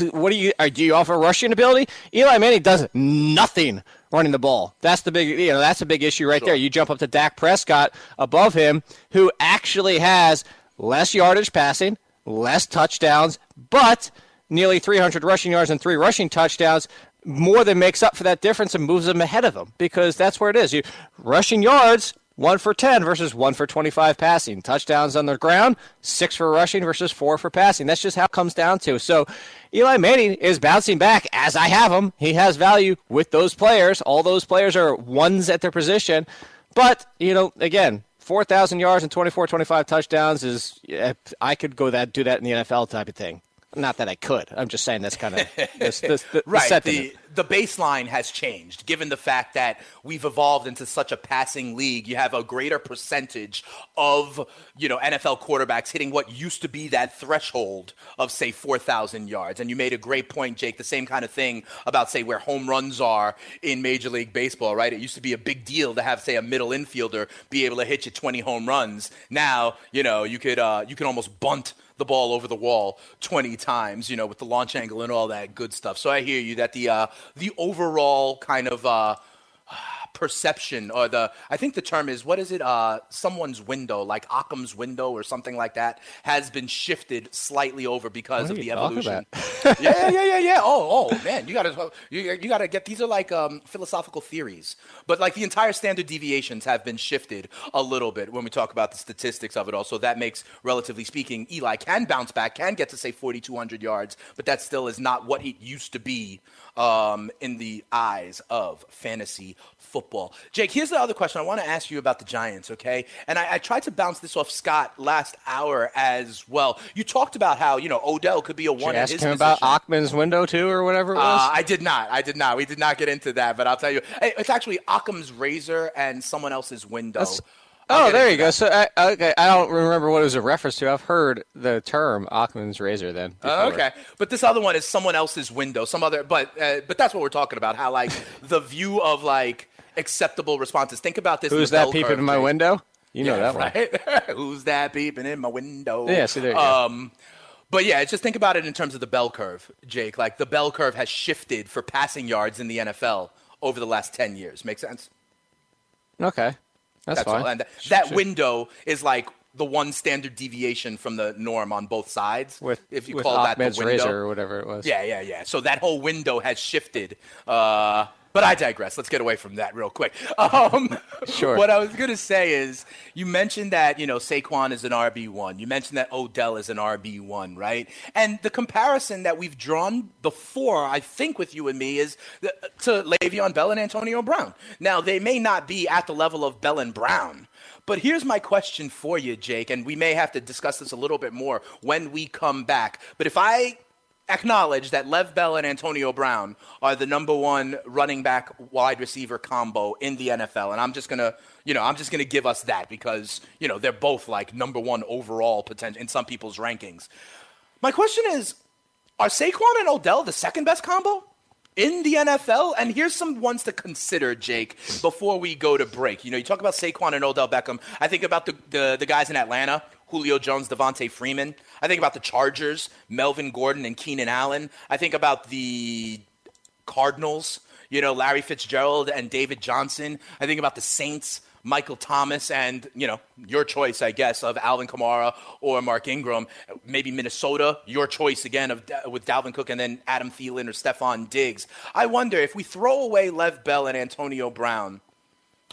What do you? Do you offer rushing ability? Eli Manning does nothing running the ball. That's the big, you know, that's a big issue right sure. there. You jump up to Dak Prescott above him, who actually has less yardage passing, less touchdowns, but nearly 300 rushing yards and three rushing touchdowns more than makes up for that difference and moves them ahead of him because that's where it is. You rushing yards one for 10 versus one for 25 passing. Touchdowns on the ground, six for rushing versus four for passing. That's just how it comes down to. So Eli Manning is bouncing back as I have him. He has value with those players. All those players are ones at their position. But, you know, again, 4,000 yards and 24, 25 touchdowns is, eh, I could go that, do that in the NFL type of thing. Not that I could. I'm just saying that's kind of this, this, the, right. The, the, the baseline has changed, given the fact that we've evolved into such a passing league. You have a greater percentage of you know NFL quarterbacks hitting what used to be that threshold of say 4,000 yards. And you made a great point, Jake. The same kind of thing about say where home runs are in Major League Baseball, right? It used to be a big deal to have say a middle infielder be able to hit you 20 home runs. Now you know you could uh, you can almost bunt the ball over the wall 20 times, you know, with the launch angle and all that good stuff. So I hear you that the uh, the overall kind of uh, perception or the I think the term is what is it uh someone's window like Occam's window or something like that has been shifted slightly over because of the evolution. yeah, yeah, yeah, yeah. Oh, oh man, you got to you, you got to get these are like um, philosophical theories. But like the entire standard deviations have been shifted a little bit when we talk about the statistics of it all. So that makes relatively speaking Eli can bounce back, can get to say 4200 yards, but that still is not what he used to be um, in the eyes of fantasy football. Jake, here's the other question I want to ask you about the Giants, okay? And I, I, tried to bounce this off Scott last hour as well. You talked about how, you know, Odell could be a one Did you ask him position. about Ockman's window, too, or whatever it was? Uh, I did not. I did not. We did not get into that, but I'll tell you. It's actually Occam's razor and someone else's window. That's- Oh, there you go. So, I, okay, I don't remember what it was a reference to. I've heard the term Occam's razor. Then. Uh, okay, but this other one is someone else's window, some other. But uh, but that's what we're talking about. How like the view of like acceptable responses. Think about this. Who's that peeping in my window? You know yeah, that right? one. Who's that peeping in my window? Yeah, see there you um, go. But yeah, just think about it in terms of the bell curve, Jake. Like the bell curve has shifted for passing yards in the NFL over the last ten years. Make sense? Okay. That's, That's fine. All. And that window is like the one standard deviation from the norm on both sides. With, if you with call Ahmed's that the window, razor or whatever it was. Yeah, yeah, yeah. So that whole window has shifted. Uh, but I digress. Let's get away from that real quick. Um, sure. What I was going to say is, you mentioned that you know Saquon is an RB one. You mentioned that Odell is an RB one, right? And the comparison that we've drawn before, I think, with you and me, is to Le'Veon Bell and Antonio Brown. Now they may not be at the level of Bell and Brown. But here's my question for you, Jake, and we may have to discuss this a little bit more when we come back. But if I acknowledge that Le'Veon Bell and Antonio Brown are the number one running back wide receiver combo in the NFL. And I'm just going to, you know, I'm just going to give us that because, you know, they're both like number one overall potential in some people's rankings. My question is, are Saquon and Odell the second best combo in the NFL? And here's some ones to consider, Jake, before we go to break. You know, you talk about Saquon and Odell Beckham. I think about the, the, the guys in Atlanta Julio Jones, Devonta Freeman. I think about the Chargers, Melvin Gordon and Keenan Allen. I think about the Cardinals, you know, Larry Fitzgerald and David Johnson. I think about the Saints, Michael Thomas, and, you know, your choice, I guess, of Alvin Kamara or Mark Ingram. Maybe Minnesota, your choice again of with Dalvin Cook and then Adam Thielen or Stefon Diggs. I wonder if we throw away Le'Veon Bell and Antonio Brown –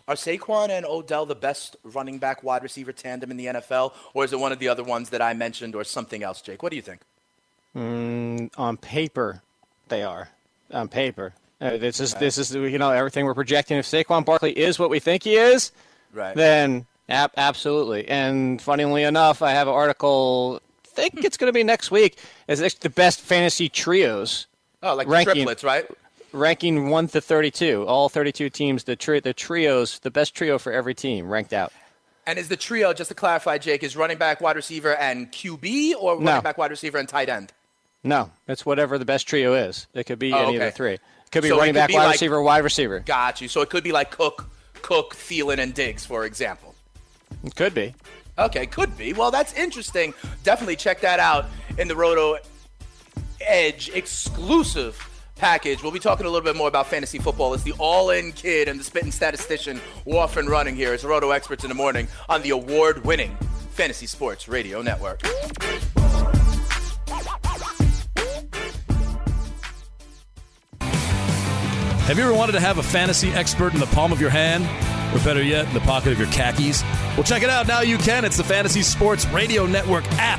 are Saquon and Odell the best running back wide receiver tandem in the NFL, or is it one of the other ones that I mentioned, or something else, Jake? What do you think? Mm, on paper, they are. On paper, uh, this is this is you know everything we're projecting. If Saquon Barkley is what we think he is, right. then ab- absolutely. And funnily enough, I have an article. I think it's going to be next week. Is the best fantasy trios. Oh, like ranking, triplets, right? Ranking one to thirty-two. All thirty-two teams, the tri- the trios, the best trio for every team, ranked out. And is the trio, just to clarify, Jake, is running back, wide receiver, and QB, or running no. back, wide receiver, and tight end? No, it's whatever the best trio is. It could be oh, any okay. of the three. It could be so running back, be wide like, receiver, wide receiver. Got you. So it could be like Cook, Cook, Thielen, and Diggs, for example. It could be. Okay, could be. Well, that's interesting. Definitely check that out in the Roto Edge exclusive package. We'll be talking a little bit more about fantasy football. It's the all-in kid and the spitting statistician off and running here. It's Roto Experts in the Morning on the award-winning Fantasy Sports Radio Network. Have you ever wanted to have a fantasy expert in the palm of your hand? Or better yet, in the pocket of your khakis? Well, check it out. Now you can. It's the Fantasy Sports Radio Network app.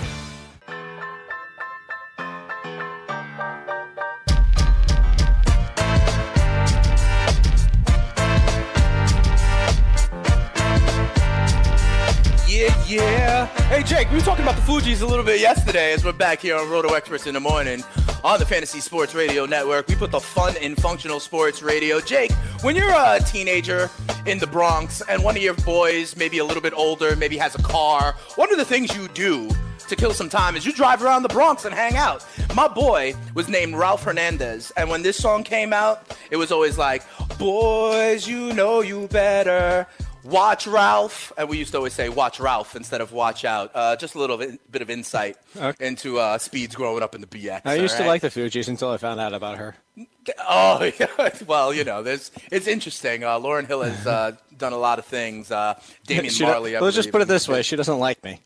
Yeah. Hey, Jake, we were talking about the Fugees a little bit yesterday as we're back here on Roto Experts in the morning on the Fantasy Sports Radio Network. We put the fun in functional sports radio. Jake, when you're a teenager in the Bronx and one of your boys, maybe a little bit older, maybe has a car, one of the things you do to kill some time is you drive around the Bronx and hang out. My boy was named Ralph Hernandez, and when this song came out, it was always like, Boys, you know you better. Watch Ralph, and we used to always say "Watch Ralph" instead of "Watch Out." Uh, just a little bit, bit of insight Okay. into uh, Speeds growing up in the BX. I used all to like the Fugees until I found out about her. Oh, yeah. well, you know, there's, it's interesting. Uh, Lauryn Hill has uh, done a lot of things. Uh, Damian Marley. Let's just put it this way: she doesn't like me.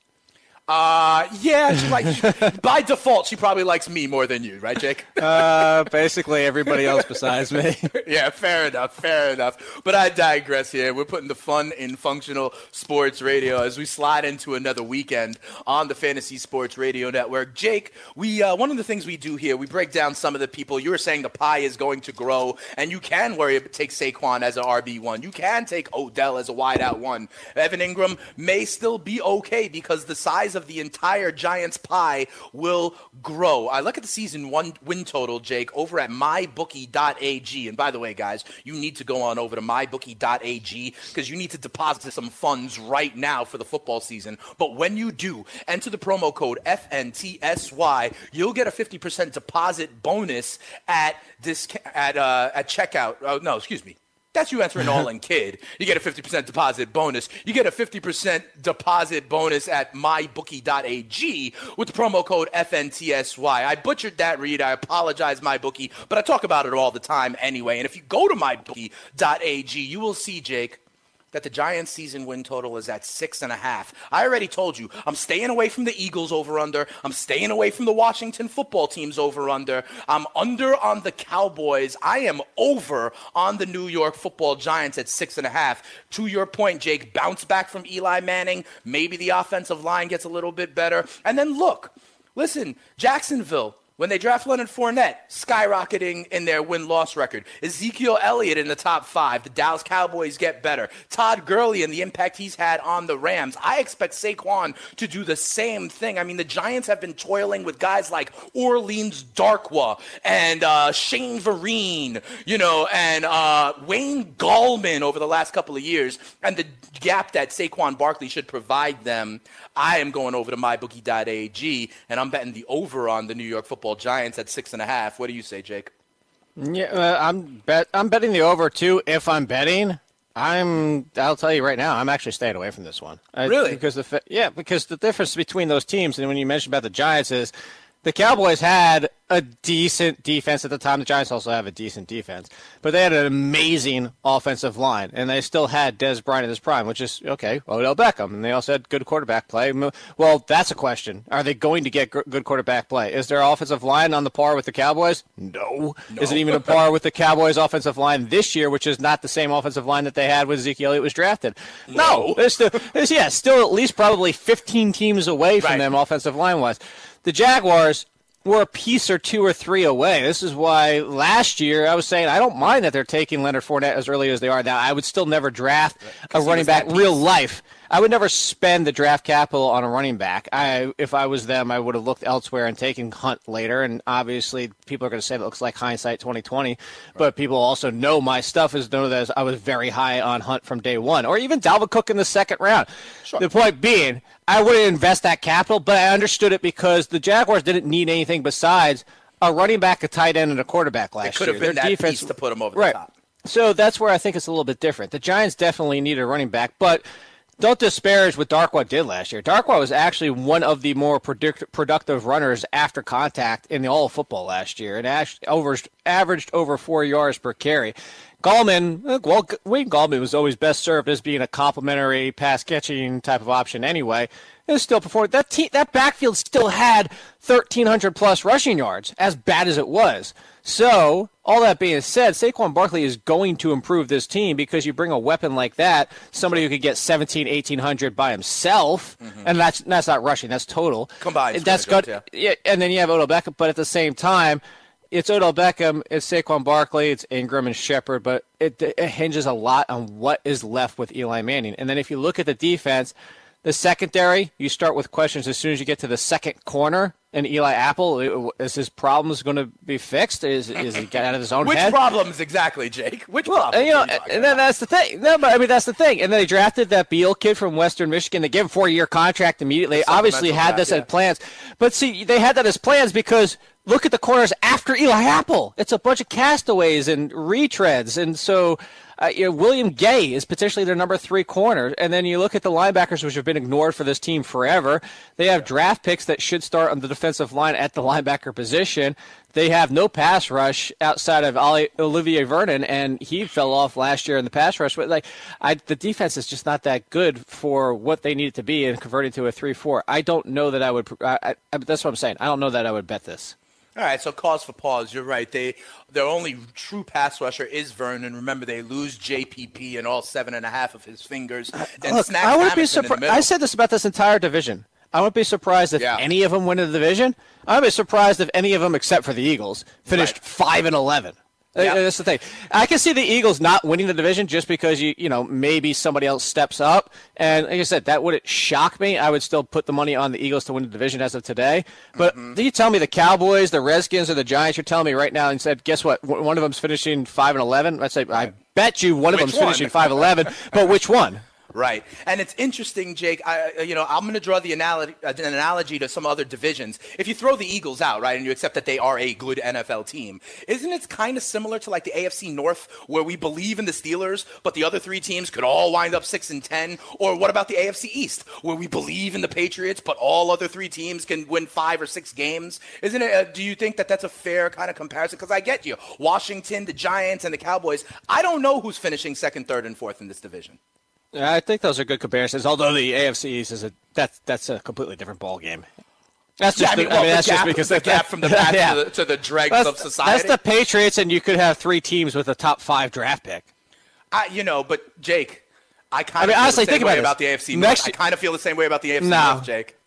Uh, yeah, she like, by default, she probably likes me more than you, right, Jake? Uh, basically everybody else besides me. yeah, fair enough, fair enough. But I digress here. We're putting the fun in functional sports radio as we slide into another weekend on the Fantasy Sports Radio Network. Jake, we uh, one of the things we do here, we break down some of the people. You were saying the pie is going to grow, and you can worry about take Saquon as an RB one. You can take Odell as a wideout one. Evan Engram may still be okay because the size of the entire Giants pie will grow. I look at the season one win total, Jake, over at mybookie.ag. And by the way, guys, you need to go on over to mybookie.ag because you need to deposit some funds right now for the football season. But when you do, enter the promo code FNTSY, you'll get a 50% deposit bonus at this at uh, at checkout. Oh, no, excuse me. That's you entering all in kid. You get a 50% deposit bonus. You get a 50% deposit bonus at mybookie.ag with the promo code FNTSY. I butchered that read. I apologize, mybookie, but I talk about it all the time anyway. And if you go to mybookie.ag, you will see, Jake, that the Giants season win total is at six and a half. I already told you, I'm staying away from the Eagles over under. I'm staying away from the Washington football teams over under. I'm under on the Cowboys. I am over on the New York football Giants at six and a half. To your point, Jake, bounce back from Eli Manning. Maybe the offensive line gets a little bit better. And then look, listen, Jacksonville. When they draft Leonard Fournette, skyrocketing in their win loss record. Ezekiel Elliott in the top five. The Dallas Cowboys get better. Todd Gurley and the impact he's had on the Rams. I expect Saquon to do the same thing. I mean, the Giants have been toiling with guys like Orleans Darkwa and uh, Shane Vereen, you know, and uh, Wayne Gallman over the last couple of years. And the gap that Saquon Barkley should provide them, I am going over to mybookie.ag and I'm betting the over on the New York Football Giants at six and a half. What do you say, Jake? Yeah, uh, I'm bet I'm betting the over too. If I'm betting, I'm. I'll tell you right now, I'm actually staying away from this one. I- Really? Because the yeah, because the difference between those teams, and when you mentioned about the Giants, is the Cowboys had a decent defense at the time. The Giants also have a decent defense, but they had an amazing offensive line, and they still had Dez Bryant in his prime, which is okay. Odell Beckham, and they also had good quarterback play. Well, that's a question: Are they going to get good quarterback play? Is their offensive line on the par with the Cowboys? No. no. Is it even a par with the Cowboys' offensive line this year, which is not the same offensive line that they had when Ezekiel Elliott was drafted? No. There's still, there's, yeah, still at least probably 15 teams away from Right. them offensive line wise. The Jaguars were a piece or two or three away. This is why last year I was saying I don't mind that they're taking Leonard Fournette as early as they are now. I would still never draft a running back real life. I would never spend the draft capital on a running back. I, if I was them, I would have looked elsewhere and taken Hunt later. And obviously, people are going to say it looks like hindsight 2020. But people also know my stuff is know that I was very high on Hunt from day one, or even Dalvin Cook in the second round. Sure. The point being, I wouldn't invest that capital, but I understood it because the Jaguars didn't need anything besides a running back, a tight end, and a quarterback last could year. have been Their that defense, piece to put 'em over the right. top. So that's where I think it's a little bit different. The Giants definitely need a running back, but don't disparage what Darkwa did last year. Darkwa was actually one of the more predict- productive runners after contact in the all of football last year, and over, averaged over four yards per carry. Gallman, well, Wayne Gallman was always best served as being a complimentary pass catching type of option anyway. It was still performing. That te- that backfield still had 1,300 plus rushing yards, as bad as it was. So, all that being said, Saquon Barkley is going to improve this team because you bring a weapon like that, somebody who could get 17, 1800 by himself, and that's that's not rushing, that's total. Mm-hmm. Combined That's good. yards, Yeah, and then you have Odell Beckham, but at the same time, it's Odell Beckham, it's Saquon Barkley, it's Engram and Shepard, but it, it hinges a lot on what is left with Eli Manning. And then if you look at the defense, The secondary, you start with questions as soon as you get to the second corner. And Eli Apple, is his problems going to be fixed? Is is he get out of his own Which head? problems exactly, Jake? Which Well, problems? and, you know, you and then that's the thing. No, but I mean that's the thing. And then they drafted that Beal kid from Western Michigan. They gave him four year contract immediately. They obviously had this draft, as plans, but see, they had that as plans because look at the corners after Eli Apple. It's a bunch of castaways and retreads, and so. Uh, you know, William Gay is potentially their number three corner, and then you look at the linebackers, which have been ignored for this team forever. They have draft picks that should start on the defensive line at the linebacker position. They have no pass rush outside of Olivier Vernon, and he fell off last year in the pass rush. But like, I, the defense is just not that good for what they need it to be and converting to a three-four. I don't know that I would. I, I, that's what I'm saying. I don't know that I would bet this. All right, so cause for pause. You're right. They their only true pass rusher is Vernon. Remember, they lose JPP and all seven and a half of his fingers. And Look, Snack I wouldn't be surprised. I said this about this entire division. I wouldn't be surprised if Yeah. any of them win the division. I would be surprised if any of them, except for the Eagles, finished Right. five and eleven. Uh. That's the thing. I can see the Eagles not winning the division just because you you know maybe somebody else steps up. And like I said, that wouldn't shock me. I would still put the money on the Eagles to win the division as of today. But Mm-hmm. do you tell me the Cowboys, the Redskins, or the Giants? You're telling me right now and said, guess what? One of them's finishing five and eleven. I'd say I bet you one of Which them's one? finishing five eleven. But which one? Right, and it's interesting, Jake. I, uh, you know, I'm going to draw the analogy, an analogy to some other divisions. If you throw the Eagles out, right, and you accept that they are a good NFL team, isn't it kind of similar to like the AFC North, where we believe in the Steelers, but the other three teams could all wind up six and ten? Or what about the AFC East, where we believe in the Patriots, but all other three teams can win five or six games? Isn't it? Uh, do you think that that's a fair kind of comparison? Because I get you, Washington, the Giants, and the Cowboys. I don't know who's finishing second, third, and fourth in this division. Yeah, I think those are good comparisons. Although the AFC East is a that's that's a completely different ball game. That's Yeah, just I mean, the- well, the that's gap, just because the that- gap from the past yeah. to, the, to the dregs That's, of society. that's the Patriots, and you could have three teams with a top five draft pick. I, you know, but Jake, I kind I of mean, feel honestly, the same think way about about the. AFC Next- North. I kind of feel the same way about the AFC No. North, Jake.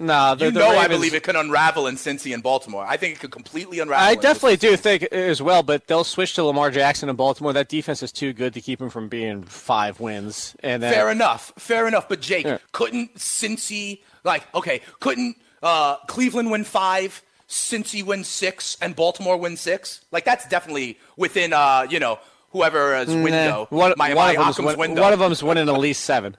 No, the, You the know, I believe it could unravel in Cincy and Baltimore. I think it could completely unravel. I definitely do think as well, but they'll switch to Lamar Jackson in Baltimore. That defense is too good to keep him from being five wins. And then, Fair enough. Fair enough. But Jake, Yeah. couldn't Cincy like okay? Couldn't uh, Cleveland win five, Cincy win six, and Baltimore win six? Like that's definitely within uh, you know whoever's window. Nah, one, my, one my of them's Occam's win- window. one of them's winning at least seven.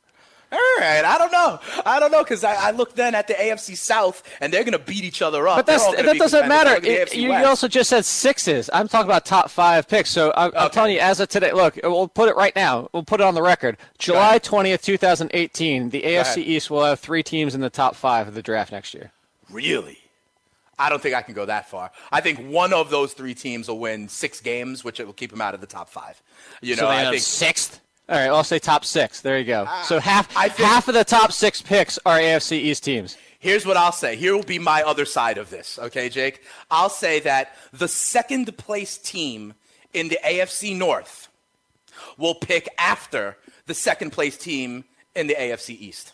All right, I don't know. I don't know because I, I look then at the AFC South and they're going to beat each other up. But that's, that doesn't matter. Look at the It- you, West. also just said sixes. I'm talking about top five picks. So I, I'm Okay. telling you, as of today, look, we'll put it right now. We'll put it on the record. July 20th, 2018, the AFC. East will have three teams in the top five of the draft next year. Really? I don't think I can go that far. I think one of those three teams will win six games, which will keep them out of the top five. You know, so I think sixth. All right, I'll say top six. There you go. Ah, so half I think- half of the top six picks are AFC East teams. Here's what I'll say. Here will be my other side of this, okay, Jake? I'll say that the second place team in the AFC North will pick after the second place team in the AFC East.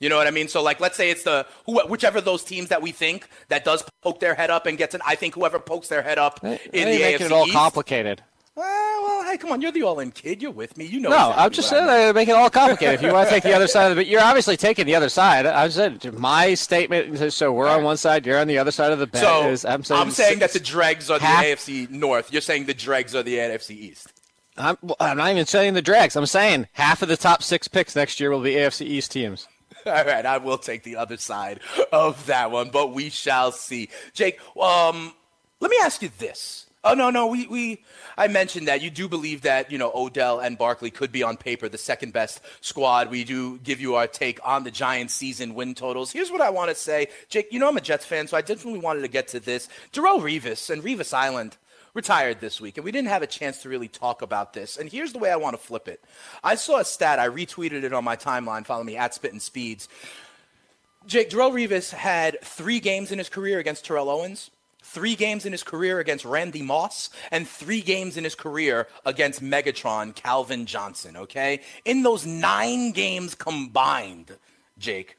You know what I mean? So, like, let's say it's the who, whichever of those teams that we think that does poke their head up and gets an. I think whoever pokes their head up in the AFC it all East. complicated. Well, well, hey, come on, you're the all-in kid. You're with me. You know. No, I'm just I saying mean. make it all complicated. if you want to take the other side of it, but you're obviously taking the other side. I said my statement. So we're on one side, you're on the other side of the bet. So is, I'm saying, saying that the dregs are the AFC North. You're saying the dregs are the AFC East. I'm, well, I'm not even saying the drags. I'm saying half of the top six picks next year will be AFC East teams. All right, I will take the other side of that one, but we shall see. Jake, um, let me ask you this. Oh no, no, we, we I mentioned that you do believe that, you know, Odell and Barkley could be on paper the second best squad. We do give you our take on the Giants season win totals. Here's what I want to say. Jake, you know I'm a Jets fan, so I definitely wanted to get to this. Darrelle Revis and Revis Island retired this week, and we didn't have a chance to really talk about this. And here's the way I want to flip it. I saw a stat, I retweeted it on my timeline. Follow me at Spittin' Speeds. Jake Darrelle Revis had three games in his career against Terrell Owens, three games in his career against Randy Moss, and three games in his career against Megatron Calvin Johnson. Okay, in those nine games combined, Jake,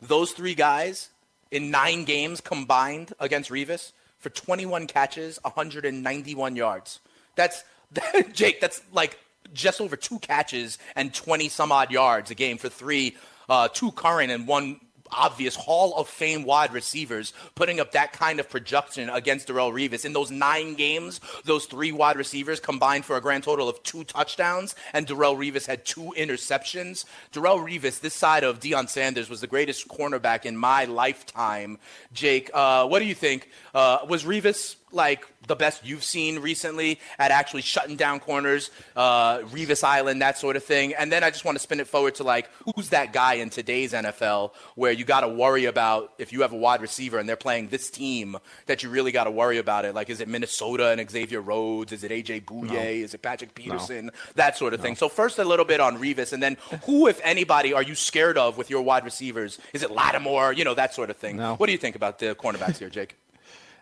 those three guys in nine games combined against Revis for 21 catches, 191 yards. That's Jake. That's like just over two catches and 20 some odd yards a game for three uh, two current and one obvious Hall of Fame wide receivers putting up that kind of production against Darrelle Revis. In those nine games, those three wide receivers combined for a grand total of two touchdowns, and Darrelle Revis had two interceptions. Darrelle Revis, this side of Deion Sanders, was the greatest cornerback in my lifetime. Jake, uh, what do you think? Uh, was Revis like the best you've seen recently at actually shutting down corners, uh, Revis Island, that sort of thing. And then I just want to spin it forward to like, who's that guy in today's NFL where you got to worry about if you have a wide receiver and they're playing this team that you really got to worry about it? Like, is it Minnesota and Xavier Rhodes? Is it AJ Bouye? No. Is it Patrick Peterson? No. That sort of no. thing. So first a little bit on Revis, and then who, if anybody, are you scared of with your wide receivers? Is it Lattimore? You know that sort of thing. What do you think about the cornerbacks here, Jake?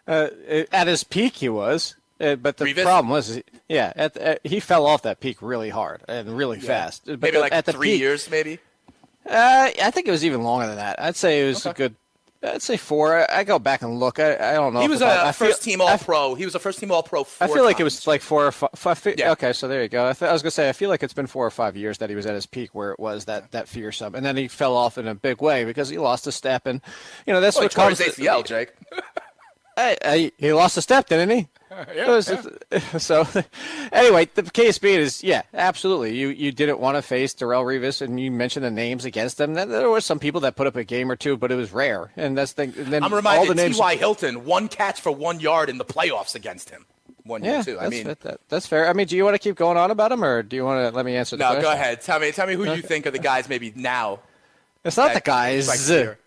Uh, at his peak, he was. Uh, but the Revis? problem was, yeah, at, at, he fell off that peak really hard and really yeah. fast. But maybe the, like at the three peak, years, maybe. Uh, I think it was even longer than that. I'd say it was okay. a good. I'd say four. I, I, go back and look. I, I don't know. He was a first team All Pro. He was a first team All Pro. I feel like it was like four or five. five yeah. Okay, so there you go. I, th- I, was gonna say I feel like it's been four or five years that he was at his peak where it was that that fearsome, and then he fell off in a big way because he lost a step, and you know that's well, what comes. ACL, Jake. I, I, he lost a step, didn't he? yeah, was, yeah. So, anyway, the case being is, yeah, absolutely. You you didn't want to face Darrelle Revis, and you mentioned the names against them. There were some people that put up a game or two, but it was rare. And that's the. And then I'm reminded all the names. T.Y. Hilton, one catch for one yard in the playoffs against him. One yeah, year too. I mean, that, that's fair. I mean, do you want to keep going on about him, or do you want to let me answer? The no, question? go ahead. Tell me, tell me who okay. you think are the guys maybe now it's not the guys.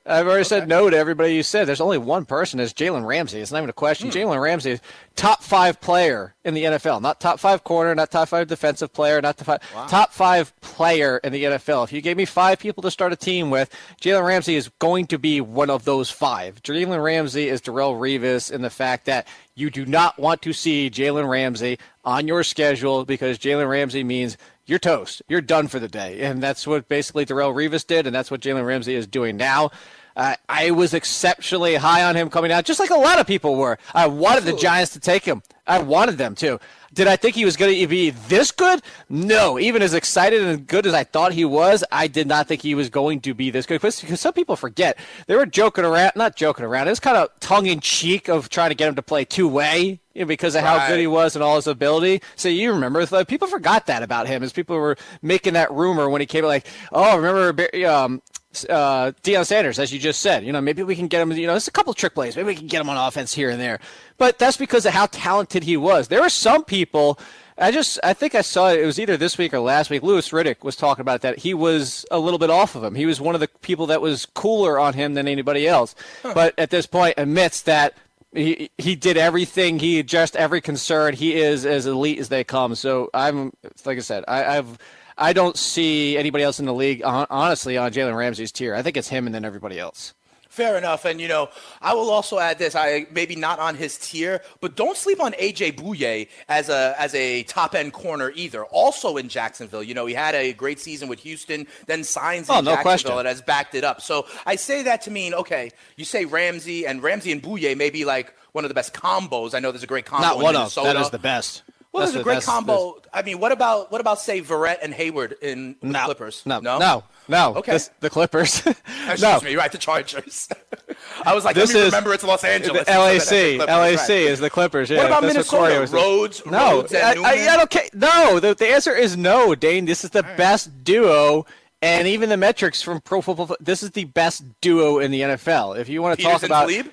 I've already okay. said no to everybody you said. There's only one person. It's Jalen Ramsey. It's not even a question. Hmm. Jalen Ramsey is top five player in the NFL. Not top five corner, not top five defensive player, not top five, wow. top five player in the NFL. If you gave me five people to start a team with, Jalen Ramsey is going to be one of those five. Jalen Ramsey is Darrelle Revis in the fact that you do not want to see Jalen Ramsey on your schedule because Jalen Ramsey means you're toast. You're done for the day. And that's what basically Darrelle Revis did, and that's what Jalen Ramsey is doing now. Uh, I was exceptionally high on him coming out, just like a lot of people were. I wanted Absolutely. the Giants to take him. I wanted them to. Did I think he was going to be this good? No. Even as excited and good as I thought he was, I did not think he was going to be this good. Because some people forget they were joking around, not joking around. It was kind of tongue in cheek of trying to get him to play two way because of right. how good he was and all his ability. So you remember, people forgot that about him as people were making that rumor when he came. Like, oh, remember um, uh, Deion Sanders, as you just said. You know, maybe we can get him. You know, there's a couple trick plays. Maybe we can get him on offense here and there. But that's because of how talented he was. There were some people. I just, I think I saw it. It was either this week or last week. Louis Riddick was talking about that. He was a little bit off of him. He was one of the people that was cooler on him than anybody else. Huh. But at this point, admits that he he did everything. He addressed every concern. He is as elite as they come. So I'm, like I said, I, I've I don't see anybody else in the league, honestly, on Jalen Ramsey's tier. I think it's him and then everybody else. Fair enough. And, you know, I will also add this. I maybe not on his tier, but don't sleep on AJ Bouye as a as a top end corner either. Also in Jacksonville. You know, he had a great season with Houston, then signs oh, in no Jacksonville question. and has backed it up. So I say that to mean, okay, you say Ramsey and Ramsey and Bouye may be like one of the best combos. I know there's a great combo. Not in one Minnesota. of. That is the best. Well, that's there's a great combo. I mean, what about what about say Verrett and Hayward in the no, Clippers? No, no, no, no. Okay, this, the Clippers. Excuse no. me, right? The Chargers. I was like, this is, remember it's Los Angeles. The LAC, LAC right. is the Clippers. Yeah, what about Minnesota? What Rhodes, no, Rhodes I, I, I, don't care. No, the, the answer is no, Dane. This is the right. best duo. And even the metrics from Pro Football, this is the best duo in the NFL. If you want to talk about, Talib?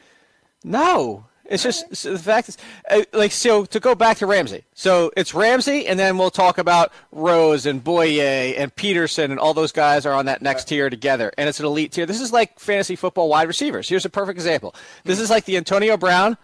no, it's just so the fact is, uh, like, so to go back to Ramsey. So it's Ramsey, and then we'll talk about Rhodes and Bouye and Peterson, and all those guys are on that next tier together, and it's an elite tier. This is like fantasy football wide receivers. Here's a perfect example. This is like the Antonio Brown,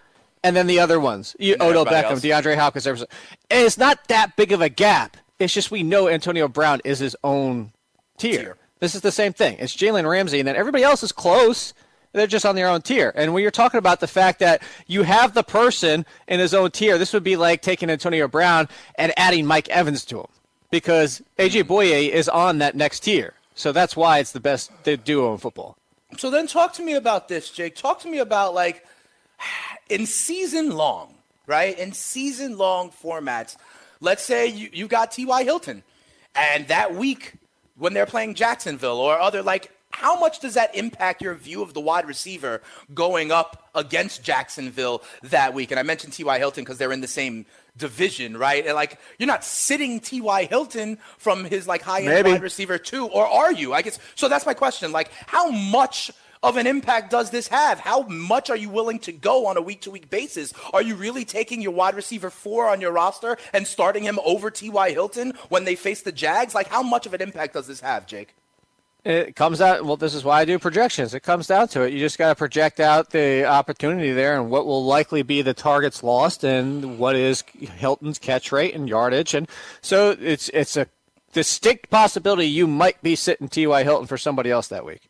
and then the other ones, you, Odell Beckham, else. DeAndre Hopkins. And it's not that big of a gap. It's just we know Antonio Brown is his own tier. tier. This is the same thing. It's Jalen Ramsey, and then everybody else is close they're just on their own tier. And when you're talking about the fact that you have the person in his own tier, this would be like taking Antonio Brown and adding Mike Evans to him because AJ Bouye is on that next tier. So that's why it's the best duo in football. So then talk to me about this, Jake. Talk to me about like in season long, right? In season long formats, let's say you, you got T.Y. Hilton and that week when they're playing Jacksonville or other like how much does that impact your view of the wide receiver going up against Jacksonville that week? And I mentioned T.Y. Hilton because they're in the same division, right? And like you're not sitting T.Y. Hilton from his like high end wide receiver too, or are you? I guess so. That's my question. Like, how much of an impact does this have? How much are you willing to go on a week to week basis? Are you really taking your wide receiver four on your roster and starting him over T.Y. Hilton when they face the Jags? Like, how much of an impact does this have, Jake? It comes out. Well, this is why I do projections. It comes down to it. You just got to project out the opportunity there and what will likely be the targets lost and what is Hilton's catch rate and yardage. And so it's it's a distinct possibility you might be sitting T.Y. Hilton for somebody else that week.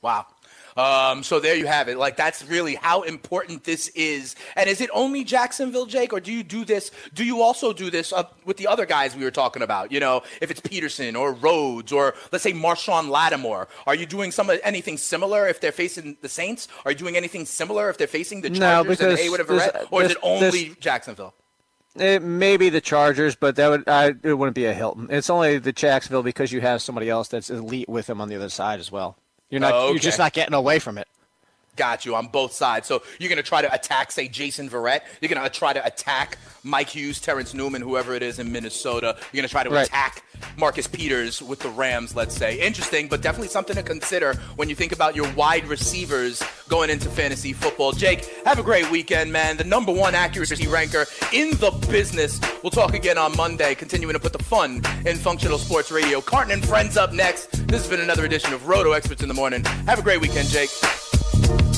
Wow. Um, so there you have it. Like that's really how important this is. And is it only Jacksonville, Jake, or do you do this? Do you also do this with the other guys we were talking about? You know, if it's Peterson or Rhodes or let's say Marshon Lattimore, are you doing some anything similar if they're facing the Saints? Are you doing anything similar if they're facing the Chargers no, because and Verrett, or is it only Jacksonville? It may be the Chargers, but that would I, it wouldn't be a Hilton. It's only the Jacksonville because you have somebody else that's elite with them on the other side as well. You're not. okay. You're just not getting away from it. Got you on both sides. So you're going to try to attack, say, Jason Verrett. You're going to uh, try to attack Mike Hughes, Terrence Newman, whoever it is in Minnesota. You're going to try to right. attack Marcus Peters with the Rams, let's say. Interesting, but definitely something to consider when you think about your wide receivers going into fantasy football. Jake, have a great weekend, man. The number one accuracy ranker in the business. We'll talk again on Monday, continuing to put the fun in functional sports radio. Carton and friends up next. This has been another edition of RotoExperts in the Morning. Have a great weekend, Jake thank you